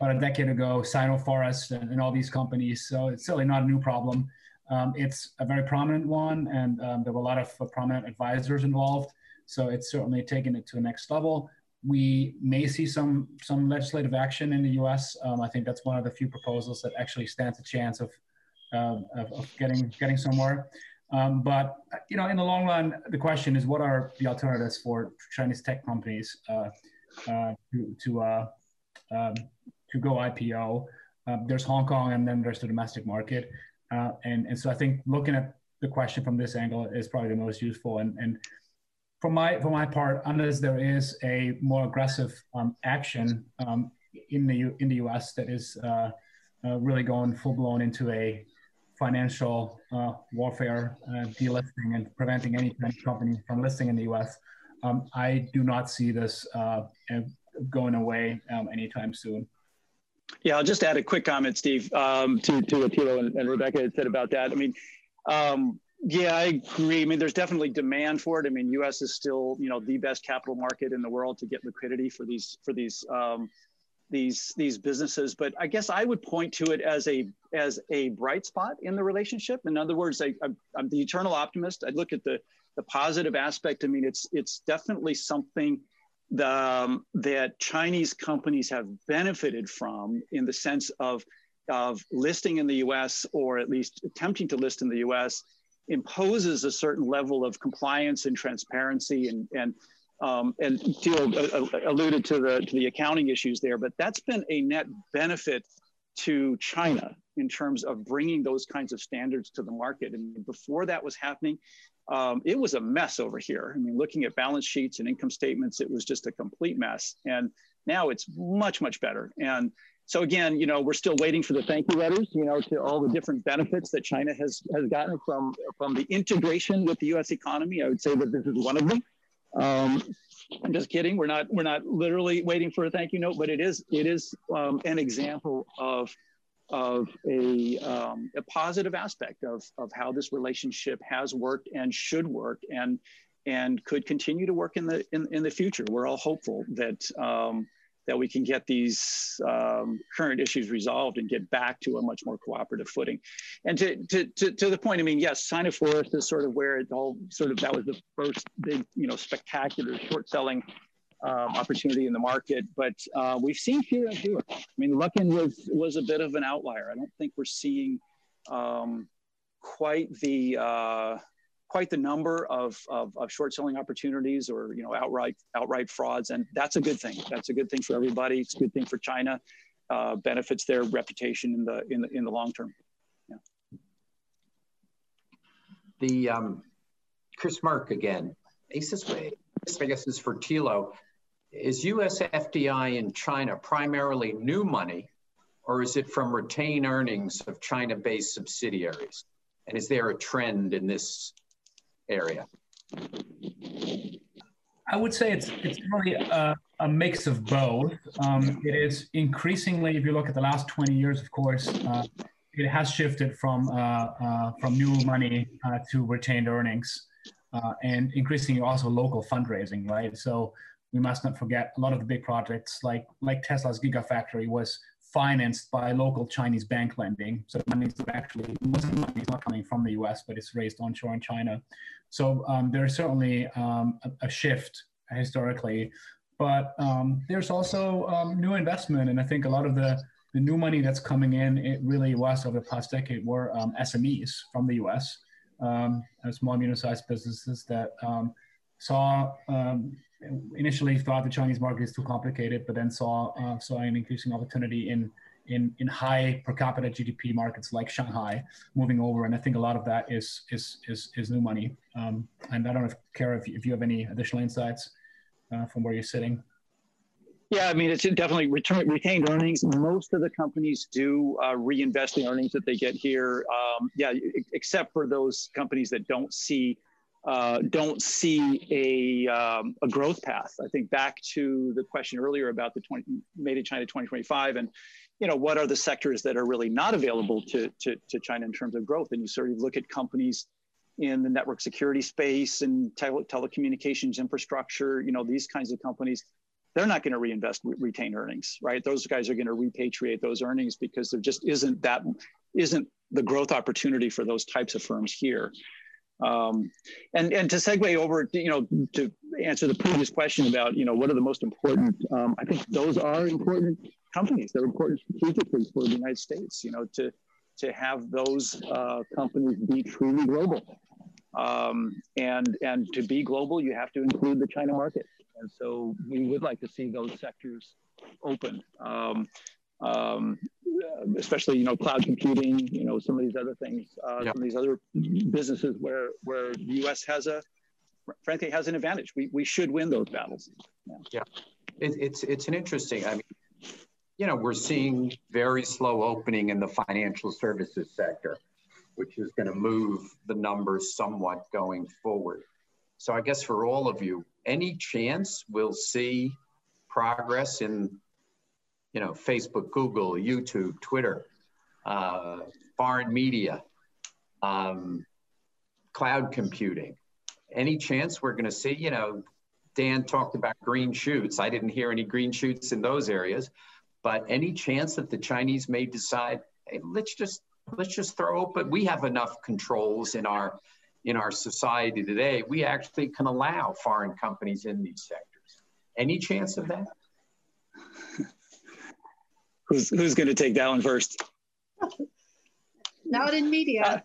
about a decade ago, Sino-Forest and, and, all these companies. So it's certainly not a new problem. Um, it's a very prominent one, and um, there were a lot of prominent advisors involved. So it's certainly taken it to the next level. We may see some some legislative action in the U.S. Um, I think that's one of the few proposals that actually stands a chance of uh, of, of getting getting somewhere. Um, but you know, in the long run, the question is, what are the alternatives for Chinese tech companies uh, uh, to to, uh, um, to go IPO? Um, there's Hong Kong, and then there's the domestic market, uh, and and so I think looking at the question from this angle is probably the most useful. And and for my for my part, unless there is a more aggressive um, action um, in the U, in the U.S. that is uh, uh, really going full blown into a financial uh, warfare, uh, delisting, and preventing any company from listing in the U.S. Um, I do not see this uh, going away um, anytime soon. Yeah, I'll just add a quick comment, Steve, um, to, to what Thilo and, and, Rebecca had said about that. I mean, um, yeah, I agree. I mean, there's definitely demand for it. I mean, U.S. is still, you know, the best capital market in the world to get liquidity for these for these um, these these businesses but i guess i would point to it as a as a bright spot in the relationship in other words I, am the eternal optimist i look at the the positive aspect i mean it's it's definitely something the, um, that chinese companies have benefited from in the sense of of listing in the us or at least attempting to list in the us imposes a certain level of compliance and transparency and and um, and Thilo uh, uh, alluded to the, to the accounting issues there, but that's been a net benefit to China in terms of bringing those kinds of standards to the market. And before that was happening, um, it was a mess over here. I mean, looking at balance sheets and income statements, it was just a complete mess. And now it's much, much better. And so again, you know, we're still waiting for the thank you letters, you know, to all the different benefits that China has has gotten from from the integration with the U.S. economy. I would say that this is one of them. Um, I'm just kidding. We're not we're not literally waiting for a thank you note, but it is it is um, an example of of a, um, a positive aspect of, of how this relationship has worked and should work and and could continue to work in the in, in the future. We're all hopeful that um, that we can get these um, current issues resolved and get back to a much more cooperative footing. And to, to, to, to the point, I mean, yes, Sino-Forest is sort of where it all sort of, that was the first big, you know, spectacular short selling um, opportunity in the market, but uh, we've seen fewer and fewer. I mean, Luckin was, was a bit of an outlier. I don't think we're seeing um, quite the, uh, quite the number of, of, of, short selling opportunities or you know outright outright frauds and that's a good thing. That's a good thing for everybody. It's a good thing for china uh, benefits their reputation in the in the in the long term. Yeah. the um, chris mark again. Aces way i guess is for Thilo. Is us fdi in china primarily new money or is it from retained earnings of china based subsidiaries? And is there a trend in this area? I would say it's it's really a, a mix of both. Um, it is increasingly, if you look at the last 20 years, of course, uh, it has shifted from uh, uh, from new money uh, to retained earnings, uh, and increasingly also local fundraising. Right, so we must not forget a lot of the big projects like like Tesla's Gigafactory was financed by local Chinese bank lending. So money is actually most of the money is not coming from the U.S., but it's raised onshore in China. So um, there's certainly um, a, a, shift historically, but um, there's also um, new investment, and I think a lot of the the new money that's coming in, it really was over the past decade were um, SMEs from the U.S. Um, small medium-sized businesses that saw initially thought the Chinese market is too complicated, but then saw uh, saw an increasing opportunity in in in high per capita GDP markets like Shanghai moving over, and I think a lot of that is is is, is new money. Um, and I don't know if if, if you have any additional insights uh, from where you're sitting. Yeah, I mean, it's definitely return, retained earnings. Most of the companies do uh, reinvest the earnings that they get here. Um, yeah, except for those companies that don't see uh, don't see a, um, a growth path. I think back to the question earlier about the 20, Made in China 2025 and you know what are the sectors that are really not available to, to, to China in terms of growth. And you sort of look at companies in the network security space and tele- telecommunications infrastructure, you know, these kinds of companies, they're not going to reinvest re- earnings, right? Those guys are going to repatriate those earnings because there just isn't that isn't the growth opportunity for those types of firms here. Um, and and to segue over, to, you know, to answer the previous question about, you know, what are the most important? Um, I think those are important companies. They're important strategically for the United States. You know, to to have those uh, companies be truly global. Um, and and to be global, you have to include the China market. And so we would like to see those sectors open. Um, um, especially you know cloud computing, you know some of these other things, uh, some of these other businesses where where the U.S. has a frankly has an advantage. We we should win those battles. Yeah, yeah. It, it's it's an interesting. I mean, you know, we're seeing very slow opening in the financial services sector, which is going to move the numbers somewhat going forward. So I guess for all of you, any chance we'll see progress in you know, Facebook, Google, YouTube, Twitter, uh, foreign media, um, cloud computing. Any chance we're going to see, you know, Dan talked about green shoots. I didn't hear any green shoots in those areas, but any chance that the Chinese may decide, hey, let's just let's just throw open. We have enough controls in our in our society today. We actually can allow foreign companies in these sectors. Any chance of that? who's who's going to take that one first? Not in media.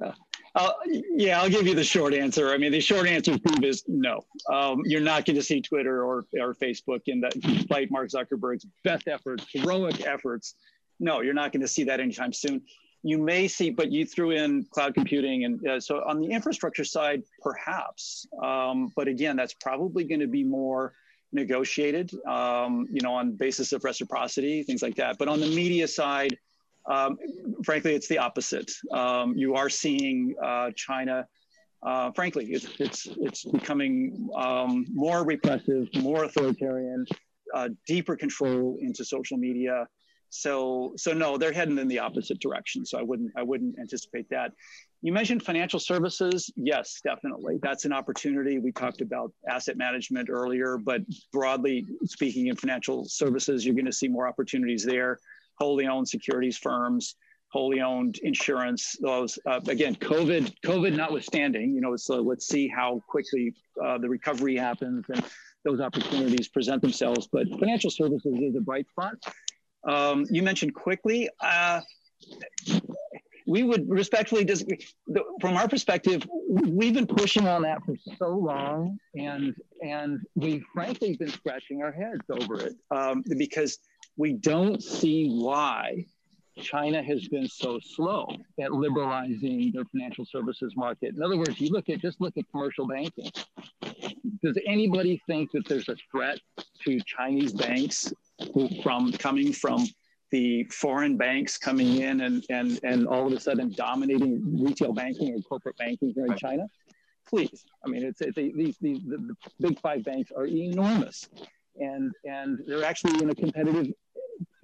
Uh, uh, yeah, I'll give you the short answer. I mean, the short answer is no. Um, you're not going to see Twitter or, or Facebook in that, despite Mark Zuckerberg's best efforts, heroic efforts. No, you're not going to see that anytime soon. You may see, but you threw in cloud computing, and uh, so on the infrastructure side, perhaps. Um, but again, that's probably going to be more negotiated, um, you know, on basis of reciprocity, things like that. But on the media side, um, frankly, it's the opposite. Um, you are seeing uh, China, uh, frankly, it's, it's, it's becoming um, more repressive, more authoritarian, uh, deeper control into social media. So, so no, they're heading in the opposite direction. So I wouldn't, I wouldn't anticipate that. You mentioned financial services. Yes, definitely. That's an opportunity. We talked about asset management earlier, but broadly speaking, in financial services, you're going to see more opportunities there. Wholly owned securities firms, wholly owned insurance. Those uh, again, COVID, COVID notwithstanding, you know, so let's see how quickly uh, the recovery happens and those opportunities present themselves. But financial services is a bright spot. Um, you mentioned quickly. Uh, we would respectfully disagree. From our perspective, we've been pushing on that for so long, and and we've frankly been scratching our heads over it um, because we don't see why China has been so slow at liberalizing their financial services market. In other words, you look at just look at commercial banking. Does anybody think that there's a threat to Chinese banks from coming from the foreign banks coming in and, and, and all of a sudden dominating retail banking and corporate banking here in right. China? Please. I mean, it's, it's these, these the, the big five banks are enormous and, and they're actually in a competitive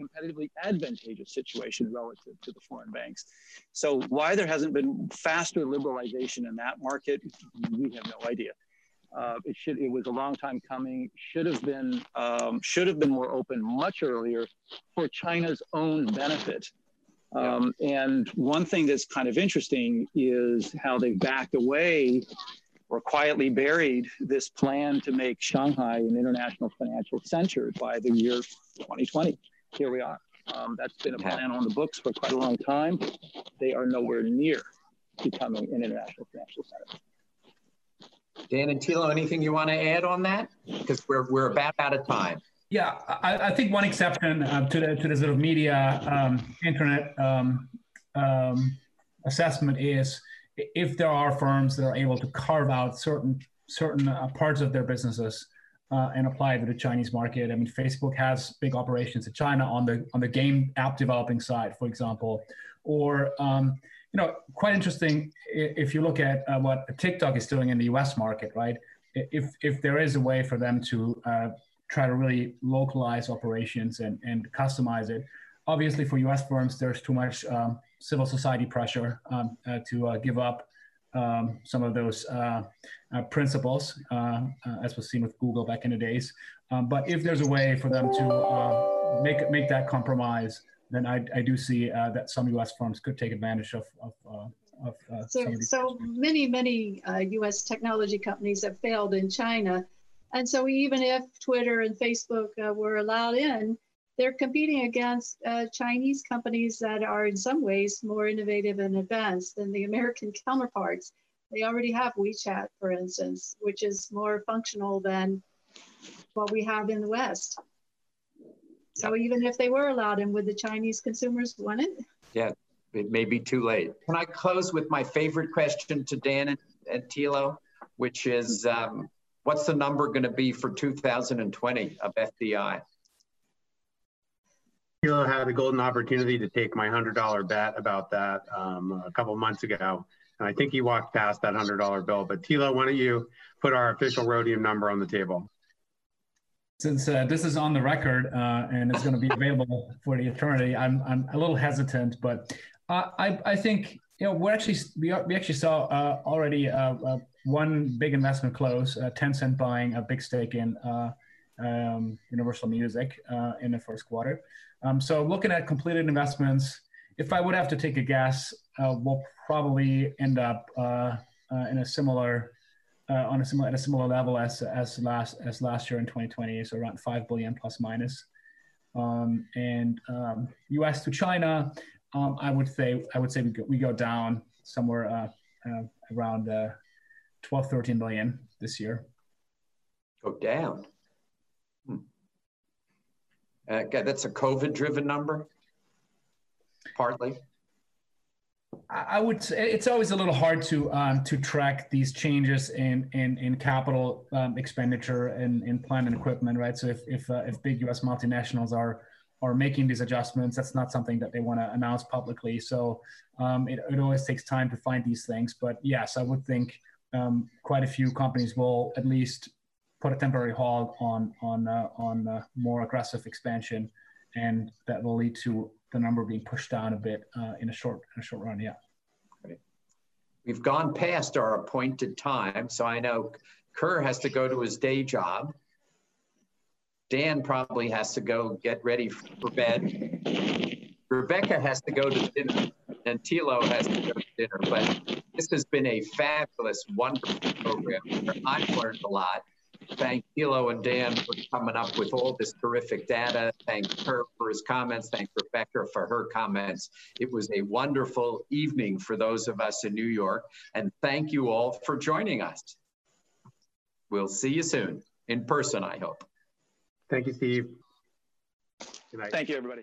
competitively advantageous situation relative to the foreign banks. So why there hasn't been faster liberalization in that market, we have no idea. Uh, it should. It was a long time coming. Should have been. Um, should have been more open much earlier, for China's own benefit. Um, and one thing that's kind of interesting is how they backed away or quietly buried this plan to make Shanghai an international financial center by the year 2020. Here we are. Um, that's been a plan on the books for quite a long time. They are nowhere near becoming an international financial center. Dan and Thilo, anything you want to add on that? Because we're, we're about out of time. Yeah, I, I think one exception uh, to the to the sort of media um, internet um, um, assessment is if there are firms that are able to carve out certain certain uh, parts of their businesses uh, and apply to the Chinese market. I mean, Facebook has big operations in China on the on the game app developing side, for example, or um, know, quite interesting if you look at uh, what TikTok is doing in the U.S. market, right? If if there is a way for them to uh, try to really localize operations and and customize it, obviously for U.S. firms, there's too much um, civil society pressure um, uh, to uh, give up um, some of those uh, uh, principles, as was seen with Google back in the days. Um, but if there's a way for them to make make that compromise, then I, I do see that some U.S. firms could take advantage of. of of, uh, so, so many, many uh, U.S. technology companies have failed in China, and so even if Twitter and Facebook uh, were allowed in, they're competing against uh, Chinese companies that are in some ways more innovative and advanced than the American counterparts. They already have WeChat, for instance, which is more functional than what we have in the West. So even if they were allowed in, would the Chinese consumers want it? Yeah, it may be too late. Can I close with my favorite question to Dan and, and Thilo, which is um, what's the number going to be for 2020 of FDI? Thilo had a golden opportunity to take my $100 bet about that um, a couple months ago. And I think he walked past that $100 bill. But Thilo, why don't you put our official Rhodium number on the table? Since uh, this is on the record uh, and it's going to be available for the eternity, I'm, I'm a little hesitant, but uh, I, I think you know we actually we, we actually saw uh, already uh, one big investment close, Tencent buying a big stake in um, Universal Music in the first quarter. Um, so looking at completed investments, if I would have to take a guess, we'll probably end up in a similar on a similar at a similar level as as last as last year in 2020, so around five billion plus minus. Um, and um, U.S. to China, um, I would say I would say we go, we go down somewhere uh, uh, around 12, 13 billion this year. Go down. Uh, that's a COVID driven number, partly. I would say it's always a little hard to um, to track these changes in in, in capital um, expenditure and in plant and equipment, right? So if if, uh, if big U.S. multinationals are are making these adjustments, that's not something that they want to announce publicly. So um, it, it always takes time to find these things. But yes, I would think um, quite a few companies will at least put a temporary halt on on uh, on uh, more aggressive expansion, and that will lead to the number being pushed down a bit uh, in a short in a short run. Yeah. We've gone past our appointed time, so I know Ker has to go to his day job. Dan probably has to go get ready for bed. Rebecca has to go to dinner, and Thilo has to go to dinner. But this has been a fabulous, wonderful program. I've learned a lot thank Thilo and Dan for coming up with all this terrific data. Thank Ker for his comments. Thank Rebecca for her comments. It was a wonderful evening for those of us in New York. And thank you all for joining us. We'll see you soon, in person, I hope. Thank you, Steve. Good night. Thank you, everybody.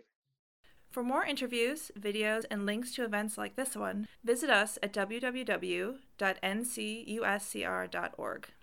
For more interviews, videos, and links to events like this one, visit us at www.ncuscr.org.